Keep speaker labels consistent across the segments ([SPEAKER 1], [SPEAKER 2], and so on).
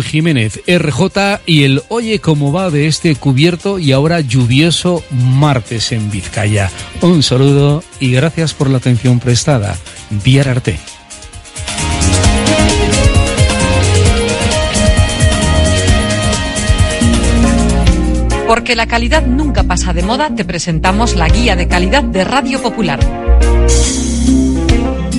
[SPEAKER 1] Jiménez, RJ y el Oye cómo va de este cubierto y ahora lluvioso martes en Vizcaya. Un saludo y gracias por la atención prestada. Arte.
[SPEAKER 2] Porque la calidad nunca pasa de moda, te presentamos la guía de calidad de Radio Popular.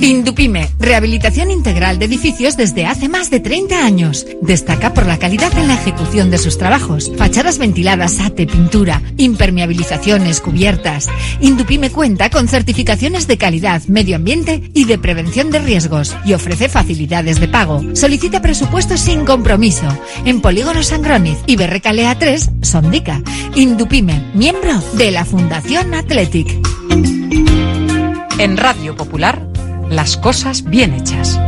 [SPEAKER 3] Indupime, rehabilitación integral de edificios desde hace más de 30 años. Destaca por la calidad en la ejecución de sus trabajos. Fachadas ventiladas, ate, pintura, impermeabilizaciones, cubiertas. Indupime cuenta con certificaciones de calidad, medio ambiente y de prevención de riesgos y ofrece facilidades de pago. Solicita presupuestos sin compromiso. En Polígono Sangroniz y Berrecalea 3, Sondica. Indupime, miembro de la Fundación Athletic.
[SPEAKER 2] En Radio Popular las cosas bien hechas.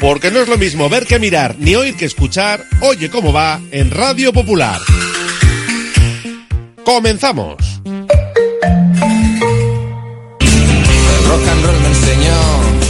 [SPEAKER 4] Porque no es lo mismo ver que mirar, ni oír que escuchar, oye cómo va en Radio Popular. Comenzamos.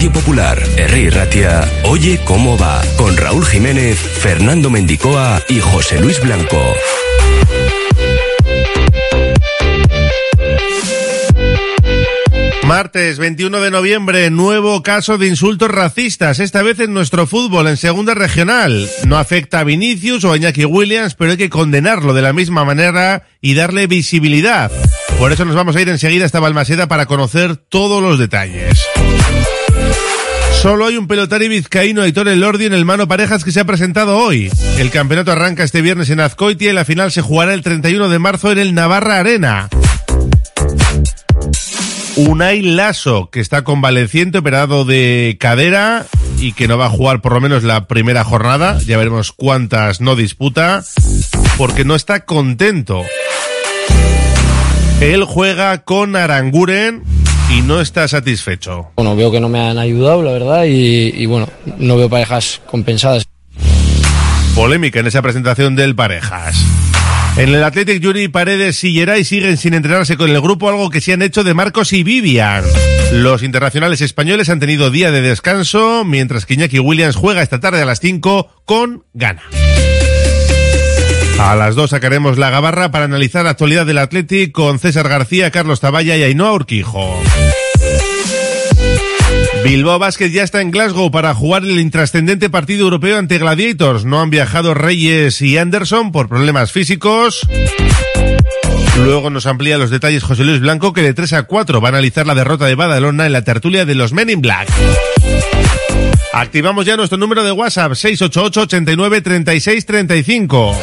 [SPEAKER 5] Radio Popular, R. Ratia, Oye cómo va, con Raúl Jiménez, Fernando Mendicoa y José Luis Blanco.
[SPEAKER 4] Martes 21 de noviembre, nuevo caso de insultos racistas, esta vez en nuestro fútbol, en segunda regional. No afecta a Vinicius o a Iñaki Williams, pero hay que condenarlo de la misma manera y darle visibilidad. Por eso nos vamos a ir enseguida hasta Balmaseda para conocer todos los detalles. Solo hay un pelotari vizcaíno, Aitor Elordi, en el mano parejas que se ha presentado hoy. El campeonato arranca este viernes en Azcoitia y la final se jugará el 31 de marzo en el Navarra Arena. Unai Lasso, que está convaleciente, operado de cadera y que no va a jugar por lo menos la primera jornada. Ya veremos cuántas no disputa, porque no está contento. Él juega con Aranguren y no está satisfecho.
[SPEAKER 6] Bueno, veo que no me han ayudado, la verdad, y, bueno, no veo parejas compensadas.
[SPEAKER 4] Polémica en esa presentación del Parejas. En el Athletic Yuri Paredes y Geray siguen sin entrenarse con el grupo, algo que se han hecho de Marcos y Vivian. Los internacionales españoles han tenido día de descanso, mientras que Iñaki Williams juega esta tarde a las 5 con gana. A las 2 sacaremos la gabarra para analizar la actualidad del Athletic con César García, Carlos Taballa y Ainhoa Urquijo. Bilbao Basket ya está en Glasgow para jugar el intrascendente partido europeo ante Gladiators. No han viajado Reyes y Anderson por problemas físicos. Luego nos amplía los detalles José Luis Blanco que de 3 a 4 va a analizar la derrota de Badalona en la tertulia de los Men in Black. Activamos ya nuestro número de WhatsApp 688 89 36 35.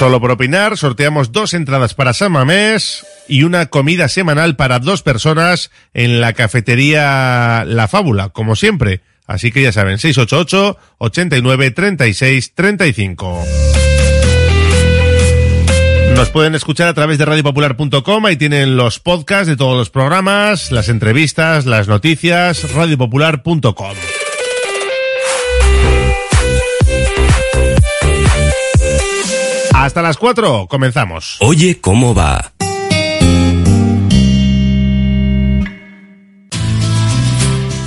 [SPEAKER 4] Solo por opinar, sorteamos dos entradas para San Mamés y una comida semanal para dos personas en la cafetería La Fábula, como siempre. Así que ya saben, 688 89 36 35. Nos pueden escuchar a través de radiopopular.com, ahí tienen los podcasts de todos los programas, las entrevistas, las noticias, radiopopular.com. Hasta las 4, comenzamos.
[SPEAKER 5] Oye, ¿cómo va?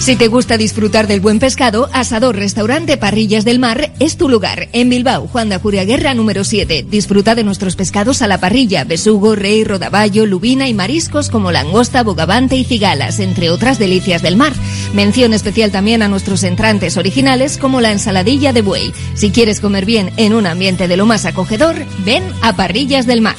[SPEAKER 3] Si te gusta disfrutar del buen pescado, Asador Restaurante Parrillas del Mar es tu lugar. En Bilbao, Juan de Acuria Guerra número 7. Disfruta de nuestros pescados a la parrilla, besugo, rey, rodaballo, lubina y mariscos como langosta, bogavante y cigalas, entre otras delicias del mar. Mención especial también a nuestros entrantes originales como la ensaladilla de buey. Si quieres comer bien en un ambiente de lo más acogedor, ven a Parrillas del Mar.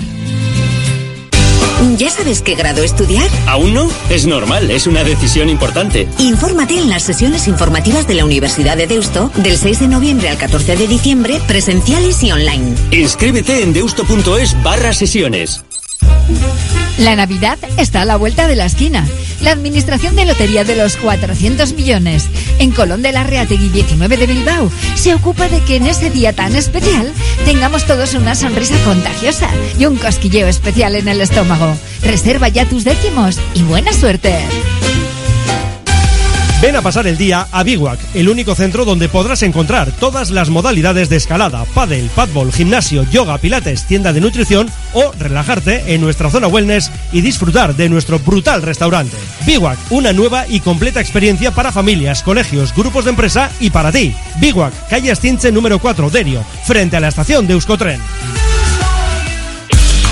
[SPEAKER 7] ¿Ya sabes qué grado estudiar?
[SPEAKER 8] ¿Aún no? Es normal, es una decisión importante.
[SPEAKER 7] Infórmate en las sesiones informativas de la Universidad de Deusto del 6 de noviembre al 14 de diciembre, presenciales y online.
[SPEAKER 8] Inscríbete en deusto.es barra sesiones.
[SPEAKER 3] La Navidad está a la vuelta de la esquina. La Administración de Lotería de los 400 millones en Colón de la Reategui 19 de Bilbao se ocupa de que en ese día tan especial tengamos todos una sonrisa contagiosa y un cosquilleo especial en el estómago. Reserva ya tus décimos y buena suerte.
[SPEAKER 9] Ven a pasar el día a Biguac, el único centro donde podrás encontrar todas las modalidades de escalada, pádel, padbol, gimnasio, yoga, pilates, tienda de nutrición o relajarte en nuestra zona wellness y disfrutar de nuestro brutal restaurante. Biguac, una nueva y completa experiencia para familias, colegios, grupos de empresa y para ti. Biguac, calle Astinche número 4, Derio, frente a la estación de Euskotren.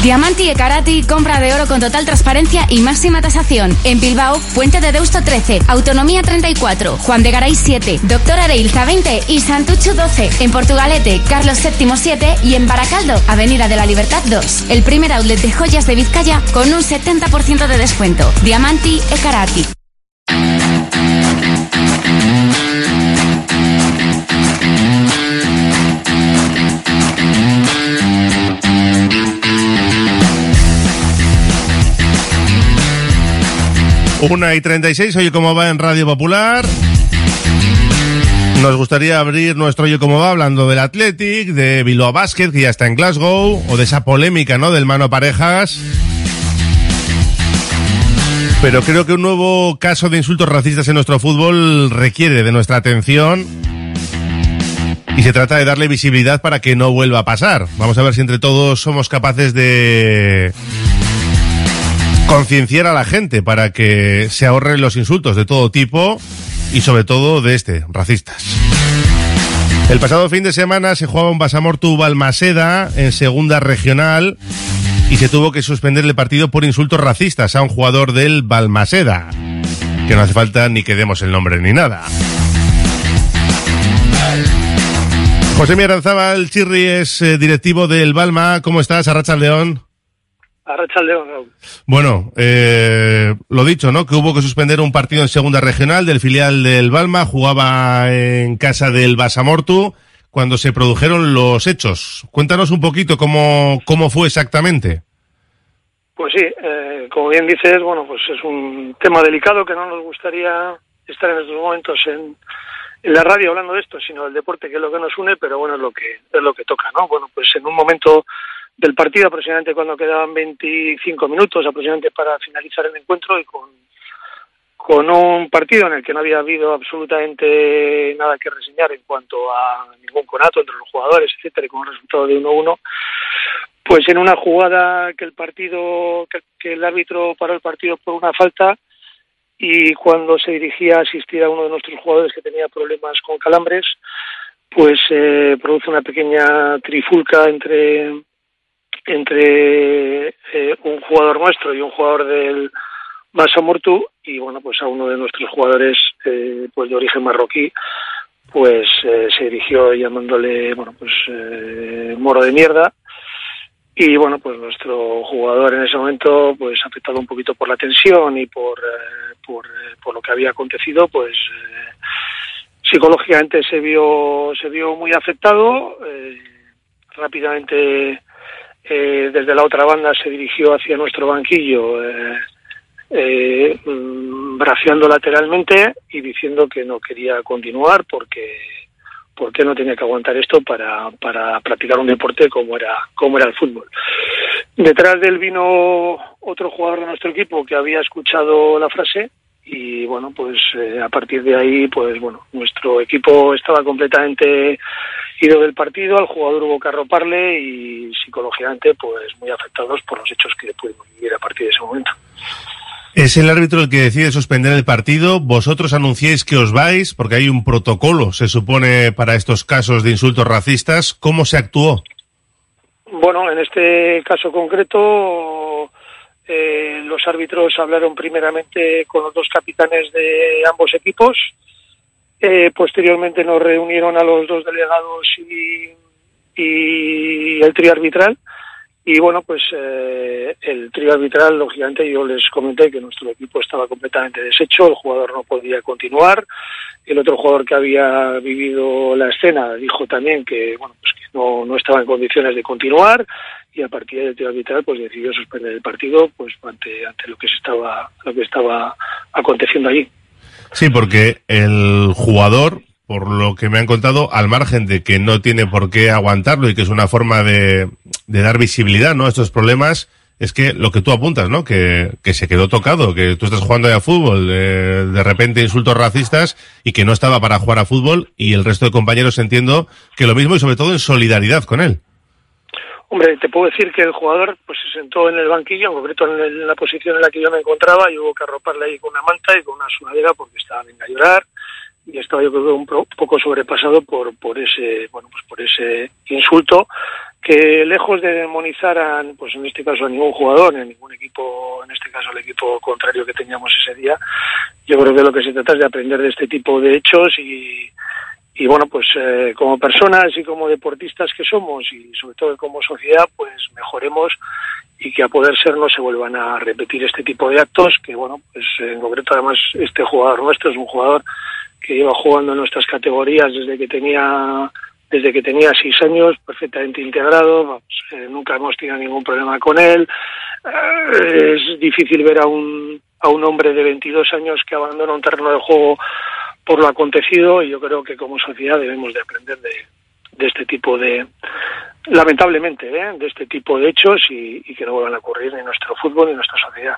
[SPEAKER 10] Diamanti e Karati, compra de oro con total transparencia y máxima tasación. En Bilbao, Puente de Deusto 13, Autonomía 34, Juan de Garay 7, Doctor Areilza 20 y Santucho 12. En Portugalete, Carlos VII 7 y en Baracaldo, Avenida de la Libertad 2. El primer outlet de joyas de Vizcaya con un 70% de descuento. Diamanti e Karati.
[SPEAKER 4] Una y 36, oye cómo va en Radio Popular. Nos gustaría abrir nuestro Oye cómo va hablando del Athletic, de Bilbao Basket, que ya está en Glasgow, o de esa polémica, ¿no? Del mano parejas. Pero creo que un nuevo caso de insultos racistas en nuestro fútbol requiere de nuestra atención. Y se trata de darle visibilidad para que no vuelva a pasar. Vamos a ver si entre todos somos capaces de concienciar a la gente para que se ahorren los insultos de todo tipo y sobre todo de este, racistas. El pasado fin de semana se jugaba un Basamortu Balmaseda en segunda regional y se tuvo que suspender el partido por insultos racistas a un jugador del Balmaseda, que no hace falta ni que demos el nombre ni nada. José el Chirri es eh, directivo del Balma. ¿Cómo estás, Arracha León? Bueno, eh, lo dicho, ¿no? Que hubo que suspender un partido en segunda regional del filial del Balma, jugaba en casa del Basamortu cuando se produjeron los hechos. Cuéntanos un poquito cómo, cómo fue exactamente.
[SPEAKER 11] Pues sí, eh, como bien dices, bueno, pues es un tema delicado que no nos gustaría estar en estos momentos en, en la radio hablando de esto, sino del deporte, que es lo que nos une, pero bueno, es lo que es lo que toca, ¿no? Bueno, pues en un momento del partido, aproximadamente cuando quedaban 25 minutos aproximadamente para finalizar el encuentro y con, con un partido en el que no había habido absolutamente nada que reseñar en cuanto a ningún conato entre los jugadores, etcétera, y con un resultado de 1-1, pues en una jugada que el partido, que, el árbitro paró el partido por una falta y cuando se dirigía a asistir a uno de nuestros jugadores que tenía problemas con calambres, pues eh, produce una pequeña trifulca entre entre eh, un jugador nuestro y un jugador del Basamortu y bueno pues a uno de nuestros jugadores eh, pues de origen marroquí pues eh, se dirigió llamándole bueno pues moro de mierda. Y bueno pues nuestro jugador en ese momento pues afectado un poquito por la tensión y por por, por, lo que había acontecido pues psicológicamente se vio se vio muy afectado rápidamente eh, desde la otra banda se dirigió hacia nuestro banquillo, eh, eh, mm, braceando lateralmente y diciendo que no quería continuar porque porque no tenía que aguantar esto para, para practicar un deporte como era como era el fútbol. Detrás de él vino otro jugador de nuestro equipo que había escuchado la frase y bueno pues eh, a partir de ahí pues bueno nuestro equipo estaba completamente ido del partido al jugador hubo que arroparle y psicológicamente pues muy afectados por los hechos que pudimos vivir a partir de ese momento
[SPEAKER 4] es el árbitro el que decide suspender el partido. Vosotros anunciáis que os vais porque hay un protocolo, se supone, para estos casos de insultos racistas. ¿Cómo se actuó?
[SPEAKER 11] Bueno, en este caso concreto eh, los árbitros hablaron primeramente con los dos capitanes de ambos equipos. Eh, posteriormente nos reunieron a los dos delegados y, y el trío arbitral Y bueno, pues eh, el trío arbitral, lógicamente, yo les comenté que nuestro equipo estaba completamente deshecho, el jugador no podía continuar. El otro jugador que había vivido la escena dijo también que, bueno, pues que no, no estaba en condiciones de continuar y a partir del trío arbitral pues decidió suspender el partido pues ante, ante lo que se estaba lo que estaba aconteciendo allí.
[SPEAKER 4] Sí, porque el jugador por lo que me han contado, al margen de que no tiene por qué aguantarlo y que es una forma de, dar visibilidad ¿no? a estos problemas, es que lo que tú apuntas, ¿no? Que, que se quedó tocado, que tú estás jugando ya a fútbol, de, de, repente insultos racistas y que no estaba para jugar a fútbol y el resto de compañeros entiendo que lo mismo y sobre todo en solidaridad con él.
[SPEAKER 11] Hombre, te puedo decir que el jugador pues se sentó en el banquillo, en concreto en, la posición en la que yo me encontraba, y hubo que arroparle ahí con una manta y con una sudadera porque estaba venga a llorar y estaba yo creo un poco sobrepasado por por ese bueno pues por ese insulto que lejos de demonizar a, pues en este caso a ningún jugador ni a ningún equipo en este caso al equipo contrario que teníamos ese día yo creo que lo que se trata es de aprender de este tipo de hechos y y bueno pues eh, como personas y como deportistas que somos y sobre todo como sociedad pues mejoremos y que a poder ser no se vuelvan a repetir este tipo de actos que bueno pues en concreto además este jugador nuestro es un jugador que lleva jugando en nuestras categorías desde que tenía desde que tenía seis años, perfectamente integrado, eh, nunca hemos tenido ningún problema con él. Eh, es difícil ver a un, a un hombre de 22 años que abandona un terreno de juego por lo acontecido y yo creo que como sociedad debemos de aprender de, de este tipo de, lamentablemente, ¿eh? de este tipo de hechos y, y que no vuelvan a ocurrir en nuestro fútbol y en nuestra sociedad.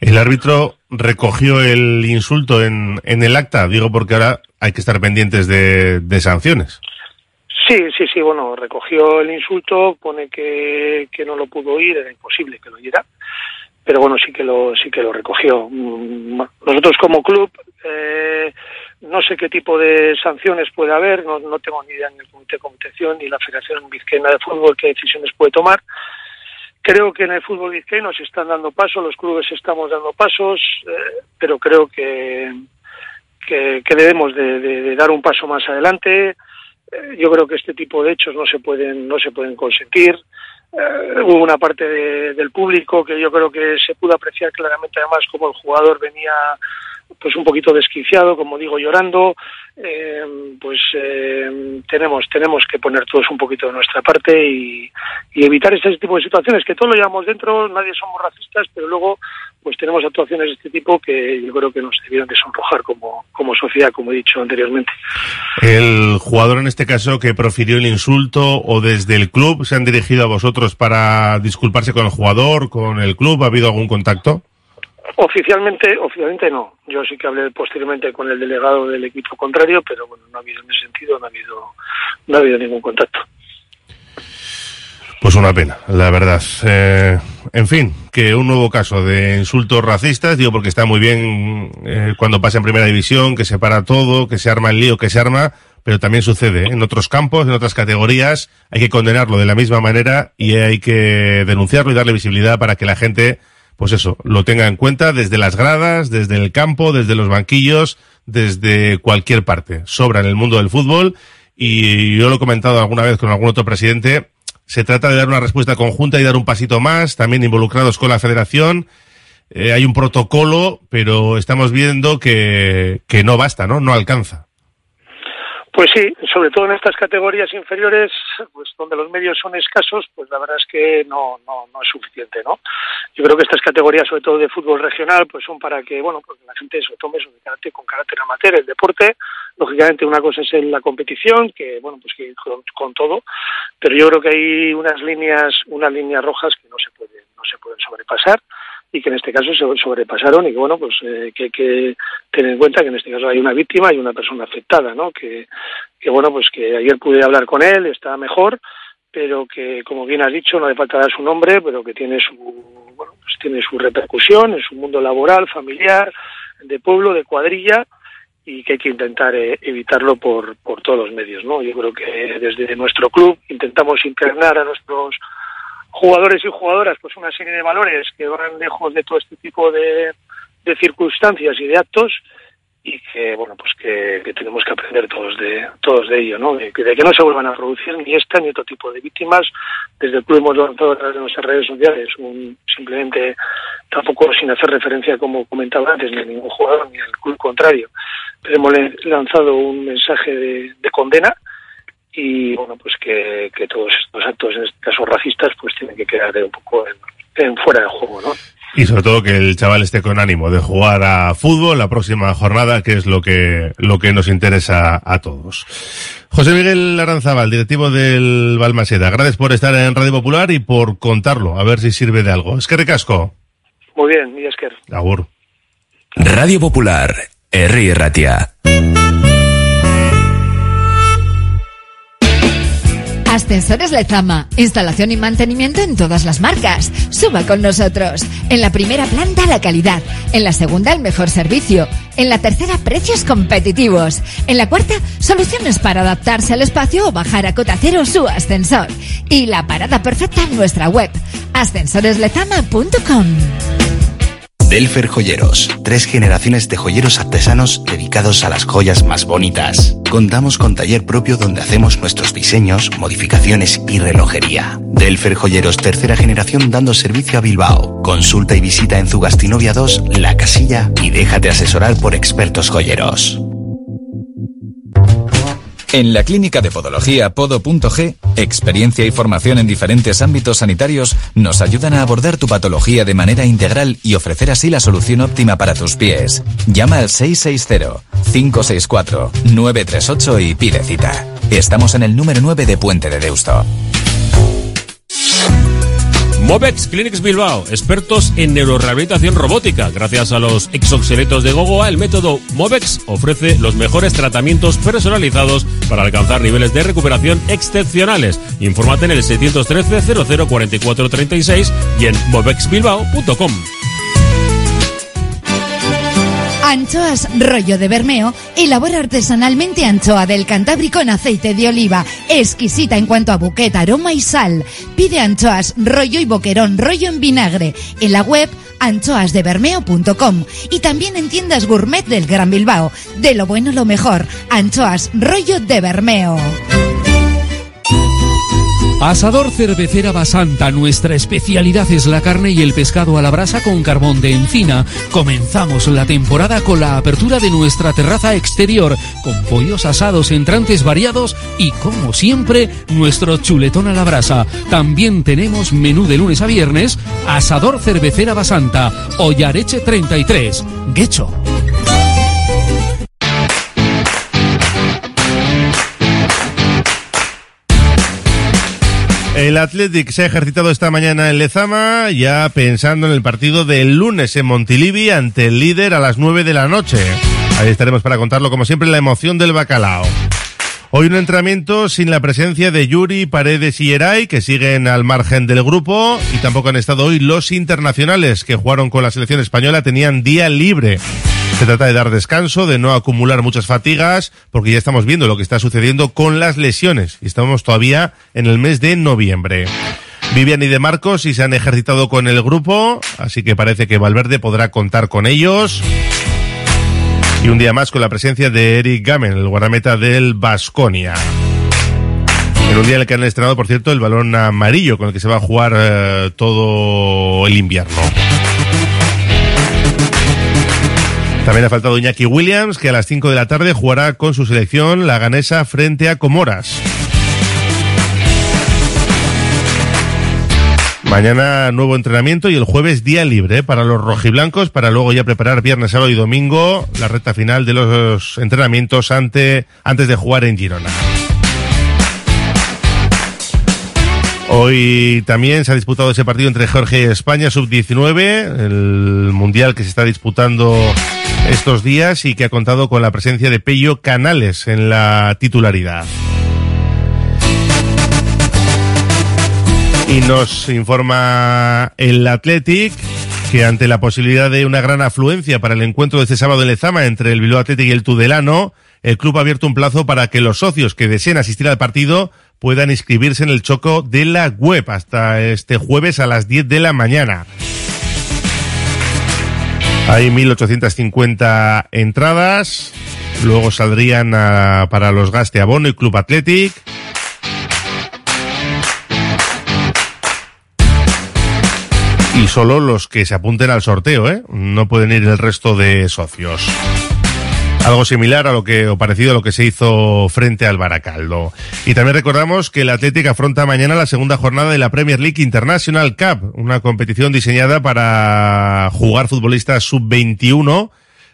[SPEAKER 4] El árbitro recogió el insulto en, en el acta, digo porque ahora hay que estar pendientes de, de sanciones.
[SPEAKER 11] Sí, sí, sí, bueno, recogió el insulto, pone que, que no lo pudo oír, era imposible que lo oyera, pero bueno, sí que lo, sí que lo recogió. Mm, nosotros como club, eh, no sé qué tipo de sanciones puede haber, no, no tengo ni idea en el Comité de Competición ni la Federación Vizcaína de Fútbol qué decisiones puede tomar, Creo que en el fútbol vizcaíno se están dando pasos, los clubes estamos dando pasos, eh, pero creo que, que, debemos de, dar un paso más adelante. Eh, yo creo que este tipo de hechos no se pueden, no se pueden consentir. Eh, hubo una parte del público que yo creo que se pudo apreciar claramente además como el jugador venía pues un poquito desquiciado, como digo, llorando, eh, pues eh, tenemos tenemos que poner todos un poquito de nuestra parte y, evitar este tipo de situaciones, que todos lo llevamos dentro, nadie somos racistas, pero luego pues tenemos actuaciones de este tipo que yo creo que nos debieron de sonrojar como, como sociedad, como he dicho anteriormente.
[SPEAKER 4] El jugador en este caso que profirió el insulto o desde el club se han dirigido a vosotros para disculparse con el jugador, con el club, ¿ha habido algún contacto?
[SPEAKER 11] Oficialmente, oficialmente no. Yo sí que hablé posteriormente con el delegado del equipo contrario, pero bueno, no ha habido en ese sentido, no ha habido, no ha habido ningún contacto.
[SPEAKER 4] Pues una pena, la verdad. Eh, en fin, que un nuevo caso de insultos racistas, digo porque está muy bien eh, cuando pasa en primera división, que se para todo, que se arma el lío, que se arma, pero también sucede ¿eh? en otros campos, en otras categorías, hay que condenarlo de la misma manera y hay que denunciarlo y darle visibilidad para que la gente pues eso, lo tenga en cuenta desde las gradas, desde el campo, desde los banquillos, desde cualquier parte. Sobra en el mundo del fútbol y yo lo he comentado alguna vez con algún otro presidente, se trata de dar una respuesta conjunta y dar un pasito más, también involucrados con la federación. Eh, hay un protocolo, pero estamos viendo que, que no basta, ¿no? No alcanza.
[SPEAKER 11] Pues sí, sobre todo en estas categorías inferiores, pues donde los medios son escasos, pues la verdad es que no, no, no es suficiente, ¿no? Yo creo que estas categorías, sobre todo de fútbol regional, pues son para que, bueno, pues la gente se tome con carácter amateur, el deporte. Lógicamente una cosa es la competición, que, bueno, pues que con todo, pero yo creo que hay unas líneas, unas líneas rojas que no se pueden, no se pueden sobrepasar y que en este caso se sobrepasaron y que bueno pues eh, que hay que tener en cuenta que en este caso hay una víctima y una persona afectada no que, que bueno pues que ayer pude hablar con él está mejor pero que como bien has dicho no hace falta dar su nombre pero que tiene su bueno pues tiene su repercusión en su mundo laboral familiar de pueblo de cuadrilla y que hay que intentar eh, evitarlo por, por todos los medios, ¿no? Yo creo que desde nuestro club intentamos impregnar a nuestros jugadores y jugadoras pues una serie de valores que van lejos de todo este tipo de, de circunstancias y de actos y que bueno pues que, tenemos que aprender todos de todos de ello no de, que no se vuelvan a producir ni esta ni otro tipo de víctimas. Desde el club hemos lanzado a través de nuestras redes sociales un, simplemente tampoco sin hacer referencia como comentaba antes ni a ningún jugador ni al club contrario. Pero hemos lanzado un mensaje de, condena y bueno pues que, que, todos estos actos en este caso racistas pues tienen que quedar un poco en fuera de juego no
[SPEAKER 4] y sobre todo que el chaval esté con ánimo de jugar a fútbol la próxima jornada, que es lo que, lo que nos interesa a todos. José Miguel Aranzabal, directivo del Balmaseda, gracias por estar en Radio Popular y por contarlo, a ver si sirve de algo. Es que recasco.
[SPEAKER 11] Muy bien, mi Esker.
[SPEAKER 4] Agur.
[SPEAKER 5] Radio Popular, R. Ratia.
[SPEAKER 3] Ascensores Lezama. Instalación y mantenimiento en todas las marcas. Suba con nosotros. En la primera planta la calidad. En la segunda el mejor servicio. En la tercera precios competitivos. En la cuarta soluciones para adaptarse al espacio o bajar a cota cero su ascensor. Y la parada perfecta en nuestra web. ascensoreslezama.com.
[SPEAKER 12] Delfer Joyeros, tres generaciones de joyeros artesanos dedicados a las joyas más bonitas. Contamos con taller propio donde hacemos nuestros diseños, modificaciones y relojería. Delfer Joyeros, tercera generación dando servicio a Bilbao. Consulta y visita en Zugastinovia 2, La Casilla y déjate asesorar por expertos joyeros.
[SPEAKER 13] En la Clínica de Podología Podo.g, experiencia y formación en diferentes ámbitos sanitarios nos ayudan a abordar tu patología de manera integral y ofrecer así la solución óptima para tus pies. Llama al 660-564-938 y pide cita. Estamos en el número 9 de Puente de Deusto.
[SPEAKER 14] Movex Clinics Bilbao, expertos en neurorehabilitación robótica. Gracias a los exoxeletos de Gogoa, el método Movex ofrece los mejores tratamientos personalizados para alcanzar niveles de recuperación excepcionales. Infórmate en el 613 0044 36 y en movexbilbao.com.
[SPEAKER 3] Anchoas Rollo de Bermeo elabora artesanalmente anchoa del Cantábrico en aceite de oliva, exquisita en cuanto a buqueta, aroma y sal. Pide anchoas rollo y boquerón rollo en vinagre en la web anchoasdebermeo.com y también en tiendas gourmet del Gran Bilbao. De lo bueno lo mejor, anchoas rollo de Bermeo.
[SPEAKER 1] Asador Cervecera Basanta, nuestra especialidad es la carne y el pescado a la brasa con carbón de encina. Comenzamos la temporada con la apertura de nuestra terraza exterior, con pollos asados entrantes variados y, como siempre, nuestro chuletón a la brasa. También tenemos menú de lunes a viernes, Asador Cervecera Basanta, Ollareche 33, Guecho.
[SPEAKER 4] El Athletic se ha ejercitado esta mañana en Lezama, ya pensando en el partido del lunes en Montilivi ante el líder a las 9 de la noche. Ahí estaremos para contarlo, como siempre, la emoción del bacalao. Hoy un entrenamiento sin la presencia de Yuri, Paredes y Eray, que siguen al margen del grupo, y tampoco han estado hoy los internacionales que jugaron con la selección española, tenían día libre. Se trata de dar descanso, de no acumular muchas fatigas, porque ya estamos viendo lo que está sucediendo con las lesiones y estamos todavía en el mes de noviembre. Vivian y De Marcos y se han ejercitado con el grupo, así que parece que Valverde podrá contar con ellos. Y un día más con la presencia de Eric Gamen, el guardameta del Basconia. En un día en el que han estrenado, por cierto, el balón amarillo con el que se va a jugar eh, todo el invierno. También ha faltado Iñaki Williams, que a las 5 de la tarde jugará con su selección la ganesa frente a Comoras. Mañana nuevo entrenamiento y el jueves día libre ¿eh? para los rojiblancos para luego ya preparar viernes, sábado y domingo la recta final de los entrenamientos ante, antes de jugar en Girona. Hoy también se ha disputado ese partido entre Georgia y España, sub-19, el mundial que se está disputando estos días y que ha contado con la presencia de Pello Canales en la titularidad. Y nos informa el Athletic que ante la posibilidad de una gran afluencia para el encuentro de este sábado en Lezama entre el Bilbao Athletic y el Tudelano, el club ha abierto un plazo para que los socios que deseen asistir al partido puedan inscribirse en el choco de la web hasta este jueves a las 10 de la mañana. Hay 1.850 entradas. Luego saldrían a, para los Gaste Abono y Club Athletic. Y solo los que se apunten al sorteo, ¿eh? No pueden ir el resto de socios. Algo similar a lo que, o parecido a lo que se hizo frente al Baracaldo. Y también recordamos que el Atlético afronta mañana la segunda jornada de la Premier League International Cup, una competición diseñada para jugar futbolistas sub-21,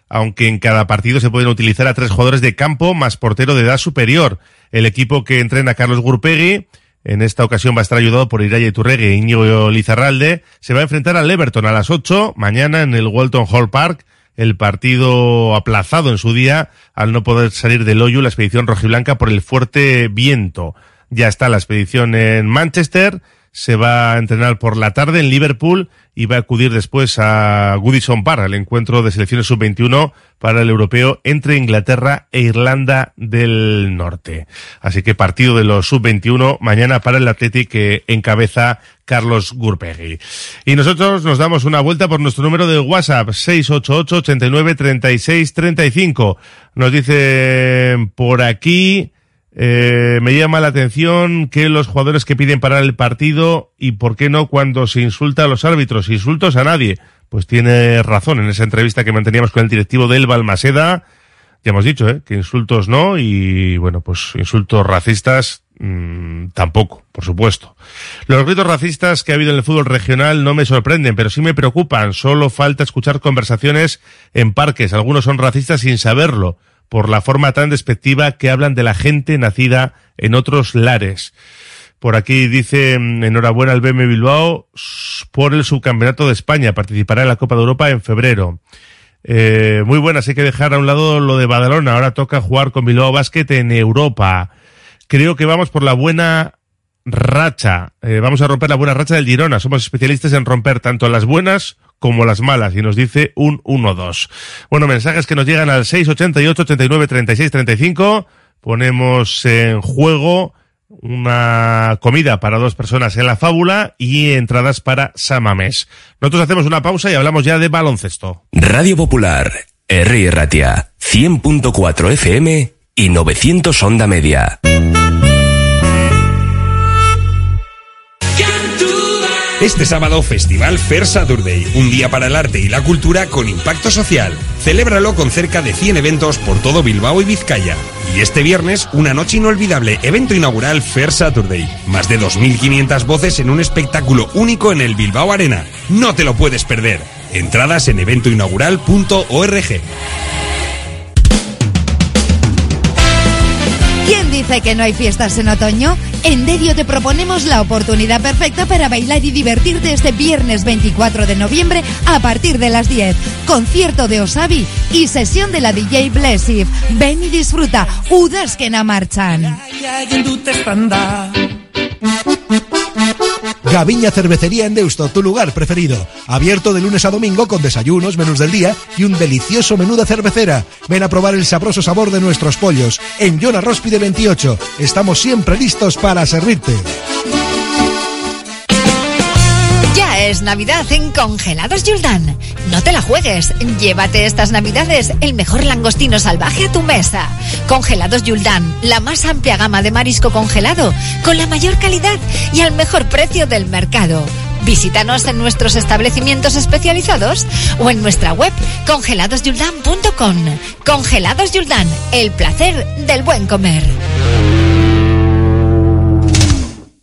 [SPEAKER 4] aunque en cada partido se pueden utilizar a tres jugadores de campo más portero de edad superior. El equipo que entrena Carlos Gurpegui, en esta ocasión va a estar ayudado por Iraya Iturregui e Íñigo Lizarralde, se va a enfrentar al Everton a las 8 mañana en el Walton Hall Park el partido aplazado en su día al no poder salir del hoyo la expedición rojiblanca por el fuerte viento. Ya está la expedición en Manchester, se va a entrenar por la tarde en Liverpool y va a acudir después a Goodison Park, el encuentro de selecciones sub-21 para el europeo entre Inglaterra e Irlanda del Norte. Así que partido de los sub-21 mañana para el Athletic que encabeza Carlos Gurpegui. Y nosotros nos damos una vuelta por nuestro número de WhatsApp 688 89 36 35. Nos dice por aquí eh, me llama la atención que los jugadores que piden parar el partido y por qué no cuando se insulta a los árbitros, insultos a nadie. Pues tiene razón en esa entrevista que manteníamos con el directivo del Balmaseda. Ya hemos dicho, ¿eh? que insultos no y bueno, pues insultos racistas mmm, tampoco, por supuesto. Los gritos racistas que ha habido en el fútbol regional no me sorprenden, pero sí me preocupan. Solo falta escuchar conversaciones en parques. Algunos son racistas sin saberlo por la forma tan despectiva que hablan de la gente nacida en otros lares. Por aquí dice enhorabuena al BM Bilbao por el subcampeonato de España. Participará en la Copa de Europa en febrero. Eh, muy buenas, hay que dejar a un lado lo de Badalona. Ahora toca jugar con Bilbao Basket en Europa. Creo que vamos por la buena racha. Eh, vamos a romper la buena racha del Girona. Somos especialistas en romper tanto las buenas como las malas y nos dice un 1-2. Bueno, mensajes que nos llegan al 688 89 36 35. Ponemos en juego una comida para dos personas en la fábula y entradas para Samamés. Nosotros hacemos una pausa y hablamos ya de baloncesto.
[SPEAKER 5] Radio Popular, R. Ratia, 100.4 FM y 900 Onda Media.
[SPEAKER 15] Este sábado, Festival Fair Saturday, un día para el arte y la cultura con impacto social. Celébralo con cerca de 100 eventos por todo Bilbao y Vizcaya. Y este viernes, una noche inolvidable, evento inaugural Fair Saturday. Más de 2.500 voces en un espectáculo único en el Bilbao Arena. No te lo puedes perder. Entradas en eventoinaugural.org.
[SPEAKER 3] ¿Quién dice que no hay fiestas en otoño? En Dedio te proponemos la oportunidad perfecta para bailar y divertirte este viernes 24 de noviembre a partir de las 10. Concierto de Osabi y sesión de la DJ Blessive. Ven y disfruta. Udas que na marchan.
[SPEAKER 16] Gaviña Cervecería en Deusto, tu lugar preferido. Abierto de lunes a domingo con desayunos, menús del día y un delicioso menú de cervecera. Ven a probar el sabroso sabor de nuestros pollos. En Yona Róspide 28. Estamos siempre listos para servirte.
[SPEAKER 3] Navidad en Congelados Yuldan. No te la juegues. Llévate estas Navidades el mejor langostino salvaje a tu mesa. Congelados Yuldan, la más amplia gama de marisco congelado, con la mayor calidad y al mejor precio del mercado. Visítanos en nuestros establecimientos especializados o en nuestra web congeladosyuldan.com. Congelados Yuldan, el placer del buen comer.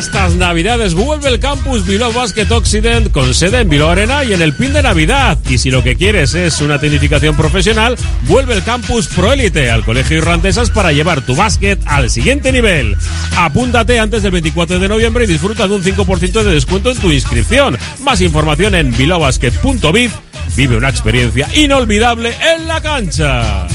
[SPEAKER 14] Estas navidades vuelve el campus Bilbao Basket Occident con sede en Bilbao Arena y en el pin de Navidad. Y si lo que quieres es una tecnificación profesional, vuelve el campus Proélite al Colegio Irlandesas para llevar tu básquet al siguiente nivel. Apúntate antes del 24 de noviembre y disfruta de un 5% de descuento en tu inscripción. Más información en bilbaobasket.biz vive una experiencia inolvidable en la cancha.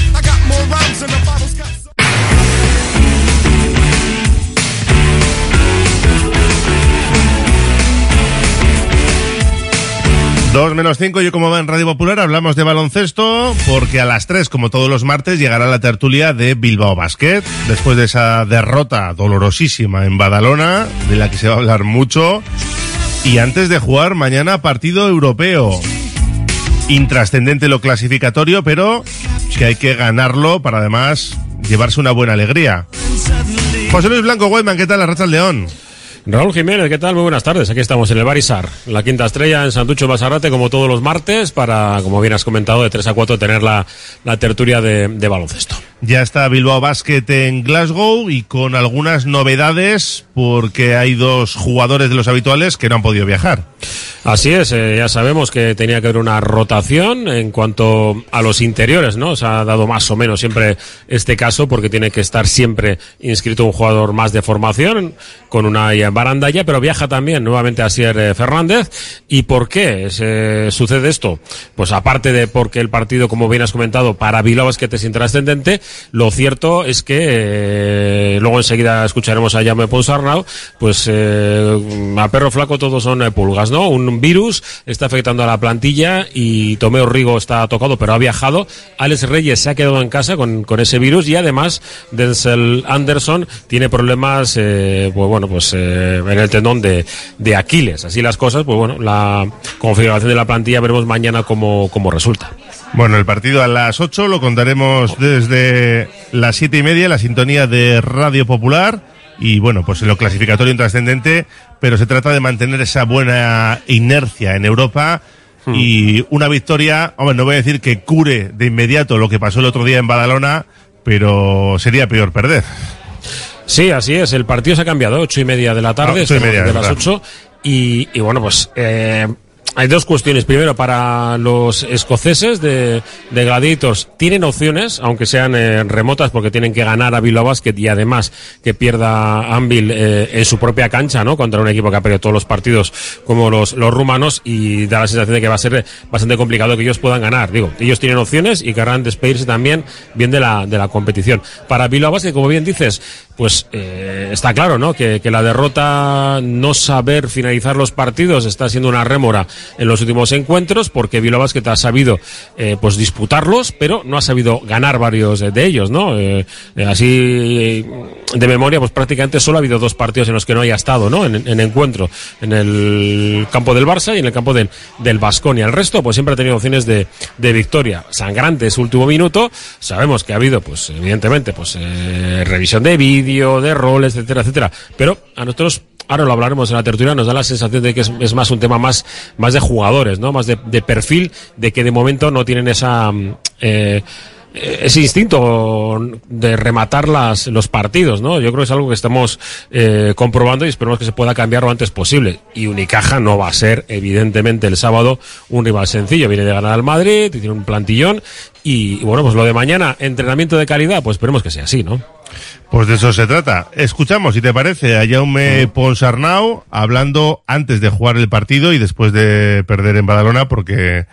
[SPEAKER 4] Dos menos cinco, yo como va en Radio Popular hablamos de baloncesto porque a las tres, como todos los martes, llegará la tertulia de Bilbao Basket. Después de esa derrota dolorosísima en Badalona, de la que se va a hablar mucho. Y antes de jugar mañana partido europeo. Intrascendente lo clasificatorio, pero que hay que ganarlo para además llevarse una buena alegría. José Luis Blanco Guayman, ¿qué tal? La Racha León.
[SPEAKER 14] Raúl Jiménez, ¿qué tal? Muy buenas tardes. Aquí estamos en el Barisar, la quinta estrella en Santucho Basarrate, como todos los martes, para, como bien has comentado, de 3 a 4 tener la, la tertulia de, de baloncesto.
[SPEAKER 4] Ya está Bilbao Basket en Glasgow y con algunas novedades porque hay dos jugadores de los habituales que no han podido viajar.
[SPEAKER 14] Así es, eh, ya sabemos que tenía que haber una rotación en cuanto a los interiores, ¿no? Se ha dado más o menos siempre este caso porque tiene que estar siempre inscrito un jugador más de formación con una barandalla, pero viaja también nuevamente a Sier Fernández. ¿Y por qué se sucede esto? Pues aparte de porque el partido, como bien has comentado, para Bilbao Basket es intrascendente, lo cierto es que eh, luego enseguida escucharemos a Jaume Ponsarnau, pues eh, a perro flaco todos son eh, pulgas, ¿no? Un virus está afectando a la plantilla y Tomeo Rigo está tocado, pero ha viajado. Alex Reyes se ha quedado en casa con, ese virus y además Denzel Anderson tiene problemas, pues bueno, pues en el tendón de, Aquiles. Así las cosas, pues bueno, la configuración de la plantilla veremos mañana cómo, cómo resulta.
[SPEAKER 4] Bueno, el partido a las 8 lo contaremos desde las siete y media, la sintonía de Radio Popular. Y bueno, pues en lo clasificatorio intrascendente, pero se trata de mantener esa buena inercia en Europa y una victoria, hombre, no voy a decir que cure de inmediato lo que pasó el otro día en Badalona, pero sería peor perder.
[SPEAKER 14] Sí, así es. El partido se ha cambiado, ocho y media de la tarde,
[SPEAKER 4] Ah, ocho y media,
[SPEAKER 14] de las ocho. Y, y bueno, pues eh, hay dos cuestiones. Primero, para los escoceses de, de Gladiators, tienen opciones, aunque sean eh, remotas, porque tienen que ganar a Bilbao Basket y además que pierda Anvil eh, en su propia cancha, ¿no? Contra un equipo que ha perdido todos los partidos como los, los rumanos y da la sensación de que va a ser bastante complicado que ellos puedan ganar. Digo, ellos tienen opciones y querrán despedirse también bien de la, de la competición. Para Bilbao Basket, como bien dices, pues eh, está claro, ¿no? Que, que la derrota, no saber finalizar los partidos, está siendo una rémora en los últimos encuentros, porque Bilbao Basket ha sabido, eh, pues disputarlos, pero no ha sabido ganar varios de ellos, ¿no? Eh, eh, así de memoria, pues prácticamente solo ha habido dos partidos en los que no haya estado, ¿no? En, en encuentro, en el campo del Barça y en el campo del, del Basconia. El resto, pues siempre ha tenido opciones de, de victoria. Sangrante ese último minuto. Sabemos que ha habido, pues, evidentemente, pues, eh, revisión de vídeo, de roles, etcétera, etcétera. Pero a nosotros, ahora lo hablaremos en la tertulia, nos da la sensación de que es, más un tema más, más de jugadores, ¿no? Más de, de perfil, de que de momento no tienen esa, mm, eh, ese instinto de rematar las, los partidos, ¿no? Yo creo que es algo que estamos eh, comprobando y esperemos que se pueda cambiar lo antes posible. Y Unicaja no va a ser, evidentemente, el sábado un rival sencillo. Viene de ganar al Madrid, tiene un plantillón. Y, bueno, pues lo de mañana, entrenamiento de calidad, pues esperemos que sea así, ¿no?
[SPEAKER 4] Pues de eso se trata. Escuchamos, si te parece, a Jaume Ponsarnau hablando antes de jugar el partido y después de perder en Badalona porque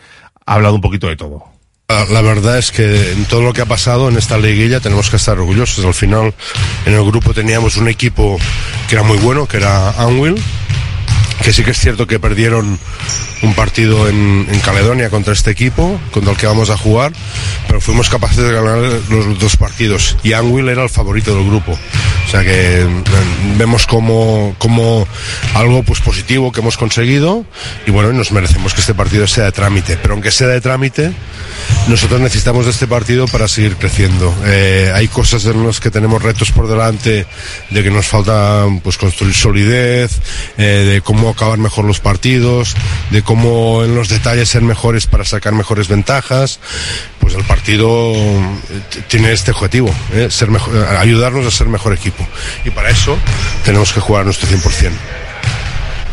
[SPEAKER 4] ha hablado un poquito de todo.
[SPEAKER 17] La, la verdad es que en todo lo que ha pasado en esta liguilla tenemos que estar orgullosos. Al final, en el grupo teníamos un equipo que era muy bueno, que era Anvil, que sí que es cierto que perdieron un partido en, en Caledonia contra este equipo, contra el que vamos a jugar, pero fuimos capaces de ganar los dos partidos y Anvil era el favorito del grupo. O sea que eh, vemos como, como algo pues positivo que hemos conseguido y bueno, nos merecemos que este partido sea de trámite, pero aunque sea de trámite, nosotros necesitamos de este partido para seguir creciendo. Eh, hay cosas en las que tenemos retos por delante, de que nos falta pues construir solidez, eh, de cómo acabar mejor los partidos, de cómo en los detalles ser mejores para sacar mejores ventajas. Pues el partido eh, tiene este objetivo, eh, ser mejor, ayudarnos a ser mejor equipo. Y para eso tenemos que jugar nuestro 100%.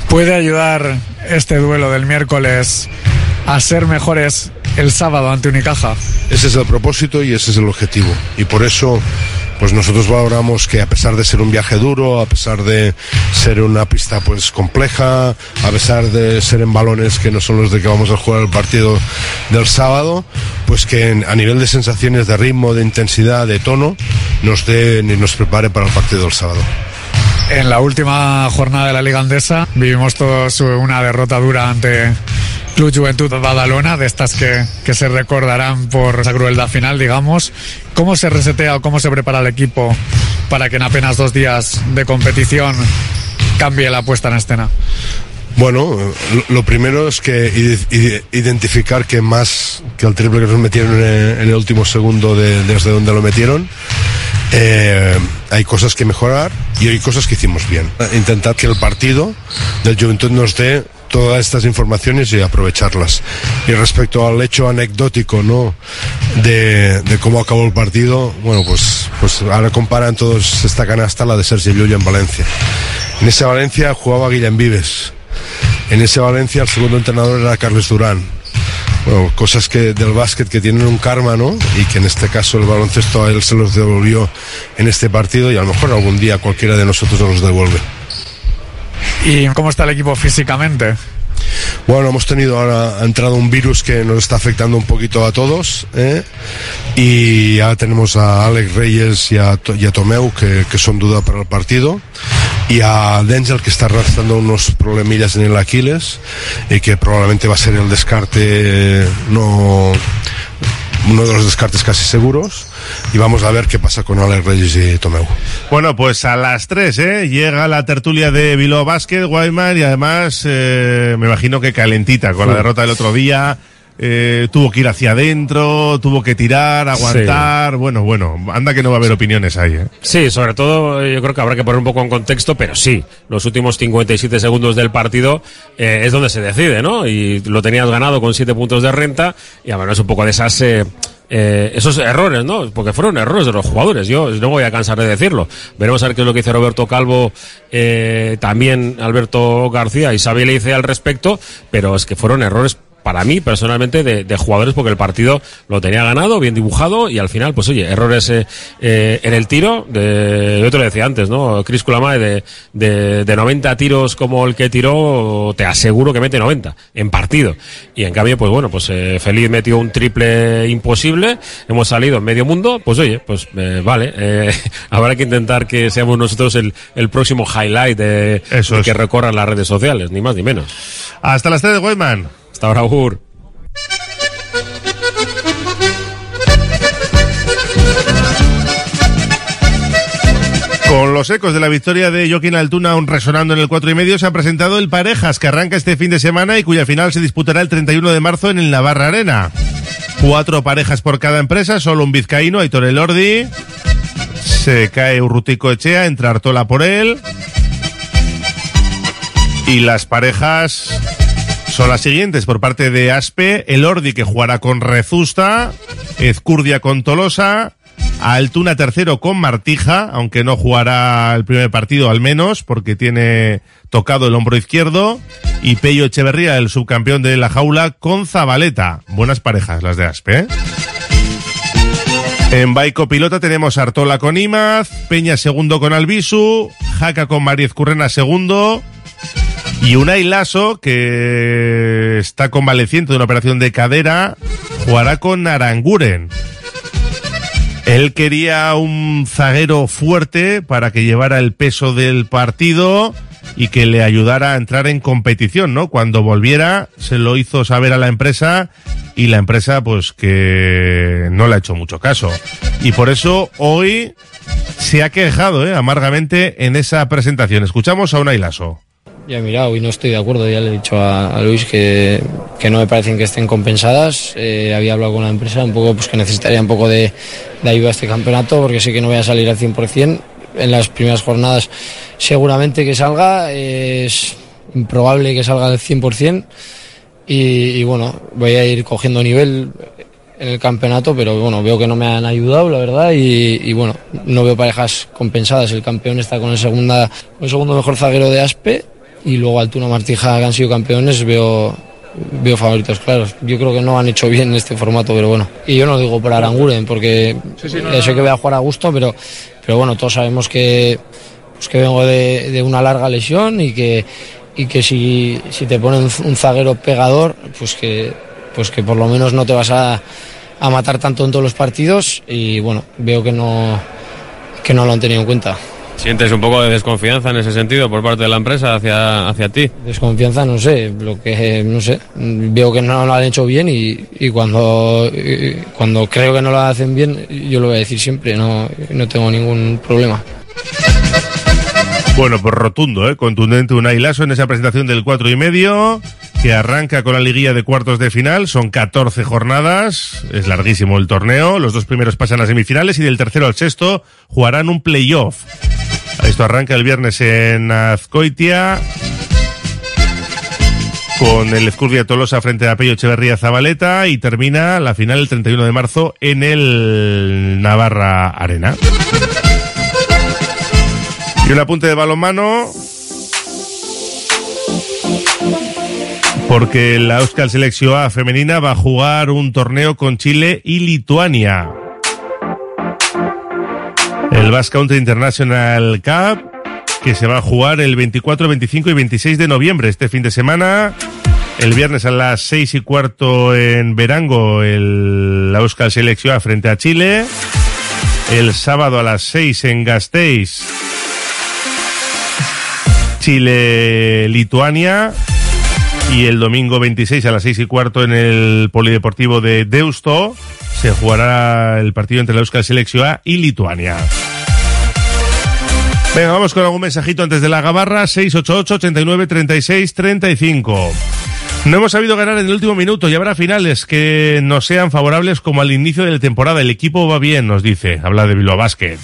[SPEAKER 18] ¿Puede ayudar este duelo del miércoles a ser mejores el sábado ante Unicaja?
[SPEAKER 17] Ese es el propósito y ese es el objetivo. Y por eso pues nosotros valoramos que a pesar de ser un viaje duro, a pesar de ser una pista pues compleja, a pesar de ser en balones que no son los de que vamos a jugar el partido del sábado, pues que a nivel de sensaciones de ritmo, de intensidad, de tono, nos dé ni nos prepare para el partido del sábado.
[SPEAKER 18] En la última jornada de la Liga Andesa vivimos todos una derrota dura ante Club Juventud Badalona, de estas que, que, se recordarán por esa crueldad final, digamos. ¿Cómo se resetea o cómo se prepara el equipo para que en apenas dos días de competición cambie la puesta en escena?
[SPEAKER 17] Bueno, lo primero es que identificar que más que el triple que nos metieron en el último segundo de, desde donde lo metieron, eh, hay cosas que mejorar y hay cosas que hicimos bien. Intentar que el partido del Juventud nos dé todas estas informaciones y aprovecharlas. Y respecto al hecho anecdótico, ¿no? De, cómo acabó el partido, bueno, pues, pues ahora comparan todos esta canasta, la de Sergio Llull en Valencia. En esa Valencia jugaba Guillem Vives. En ese Valencia el segundo entrenador era Carles Durán bueno, cosas que del básquet que tienen un karma, ¿no? Y que en este caso el baloncesto a él se los devolvió en este partido y a lo mejor algún día cualquiera de nosotros nos los devuelve.
[SPEAKER 18] ¿Y cómo está el equipo físicamente?
[SPEAKER 17] Bueno, hemos tenido ahora, ha entrado un virus que nos está afectando un poquito a todos, ¿eh? y ya tenemos a Alex Reyes y a, Tomeu, que, que, son duda para el partido, y a Denzel, que está arrastrando unos problemillas en el Aquiles, y que probablemente va a ser el descarte, no, uno de los descartes casi seguros y vamos a ver qué pasa con Alex Reyes y Tomeu.
[SPEAKER 4] Bueno, pues a las 3 ¿eh? llega la tertulia de Bilbao Basket, Guayman, y además eh, me imagino que calentita con la derrota del otro día. Eh, tuvo que ir hacia adentro, tuvo que tirar, aguantar. Bueno, bueno, anda que no va a haber opiniones ahí. ¿eh?
[SPEAKER 14] Sí, sobre todo yo creo que habrá que poner un poco en contexto, pero sí, los últimos 57 segundos del partido eh, es donde se decide, ¿no? Y lo tenías ganado con 7 puntos de renta y a es un poco de esas eh, esos errores, ¿no? Porque fueron errores de los jugadores, yo no voy a cansar de decirlo. Veremos a ver qué es lo que dice Roberto Calvo, eh, también Alberto García y Xavi le dice al respecto, pero es que fueron errores para mí personalmente de, jugadores porque el partido lo tenía ganado, bien dibujado y al final, pues oye, errores eh, eh, en el tiro, de, yo te lo decía antes, ¿no? Chris Kulamae de, de, de, 90 tiros como el que tiró, te aseguro que mete 90 en partido. Y en cambio, pues bueno, pues eh, Feliz metió un triple imposible, hemos salido en medio mundo, pues oye, pues vale, habrá que intentar que seamos nosotros el, el próximo highlight de, Eso que recorran las redes sociales, ni más ni menos.
[SPEAKER 4] Hasta las 3 de Wayman.
[SPEAKER 14] Hasta ahora, Ur.
[SPEAKER 4] Con los ecos de la victoria de Joaquín Altuna aún resonando en el cuatro y medio, se ha presentado el Parejas, que arranca este fin de semana y cuya final se disputará el 31 de marzo en el Navarra Arena. Cuatro parejas por cada empresa, solo un vizcaíno, Aitor Elordi. Se cae Urrutico Echea, entra Artola por él. Y las parejas son las siguientes por parte de Aspe, el Ordi que jugará con Rezusta, Ezcurdia con Tolosa, Altuna tercero con Martija, aunque no jugará el primer partido al menos, porque tiene tocado el hombro izquierdo, y Pello Echeverría, el subcampeón de la jaula, con Zabaleta. Buenas parejas las de Aspe, ¿eh? En Baico Pilota tenemos Artola con Imaz, Peña segundo con Albisu, Jaca con Mariez Currena segundo, y Unai Lasso, que está convaleciente de una operación de cadera, jugará con Aranguren. Él quería un zaguero fuerte para que llevara el peso del partido y que le ayudara a entrar en competición, ¿no? Cuando volviera, se lo hizo saber a la empresa y la empresa, pues que no le ha hecho mucho caso. Y por eso hoy se ha quejado, ¿eh? Amargamente en esa presentación. Escuchamos a Unai Lasso.
[SPEAKER 6] Ya he mirado y no estoy de acuerdo, ya le he dicho a, Luis que, no me parecen que estén compensadas. Eh, había hablado con la empresa un poco pues que necesitaría un poco de, ayuda a este campeonato porque sé que no voy a salir al 100%. En las primeras jornadas seguramente que salga, es improbable que salga al 100%. Y, y bueno, voy a ir cogiendo nivel en el campeonato, pero bueno, veo que no me han ayudado, la verdad, y, y, bueno, no veo parejas compensadas. El campeón está con el, segunda, con el segundo mejor zaguero de Aspe y luego Altuna Martija que han sido campeones veo veo favoritos claros. Yo creo que no han hecho bien este formato, pero bueno. Y yo no lo digo por Aranguren, porque sé que voy a jugar a gusto, pero, pero bueno, todos sabemos que, pues que vengo de, de una larga lesión y que, y que si, si te ponen un zaguero pegador, pues que, pues que por lo menos no te vas a, a matar tanto en todos los partidos y bueno, veo que no, que no lo han tenido en cuenta.
[SPEAKER 14] ¿Sientes un poco de desconfianza en ese sentido por parte de la empresa hacia, hacia ti?
[SPEAKER 6] Desconfianza, no sé, lo que, no sé, veo que no lo han hecho bien y, y cuando, y cuando creo que no lo hacen bien, yo lo voy a decir siempre, no, no tengo ningún problema.
[SPEAKER 4] Bueno, pues rotundo, ¿eh? contundente un Lasso en esa presentación del cuatro y medio, que arranca con la liguilla de cuartos de final, son 14 jornadas, es larguísimo el torneo, los dos primeros pasan a semifinales y del tercero al sexto jugarán un playoff. Esto arranca el viernes en Azcoitia, con el Escurdia Tolosa frente a Pello Echeverría Zabaleta y termina la final el 31 de marzo en el Navarra Arena. Y un apunte de balonmano. Porque la Euskal Selección A femenina va a jugar un torneo con Chile y Lituania. El Basque Country International Cup, que se va a jugar el 24, 25 y 26 de noviembre, este fin de semana. El viernes a las 6 y cuarto en Verango, el, la Euskal Selección frente a Chile. El sábado a las 6 en Gasteiz, Chile-Lituania. Y el domingo 26 a las 6 y cuarto en el Polideportivo de Deusto se jugará el partido entre la Euskal Selección A y Lituania. Venga, vamos con algún mensajito antes de la gabarra. 688 89 36 35. No hemos sabido ganar en el último minuto y habrá finales que no sean favorables como al inicio de la temporada. El equipo va bien, nos dice. Habla de Bilbao Basket.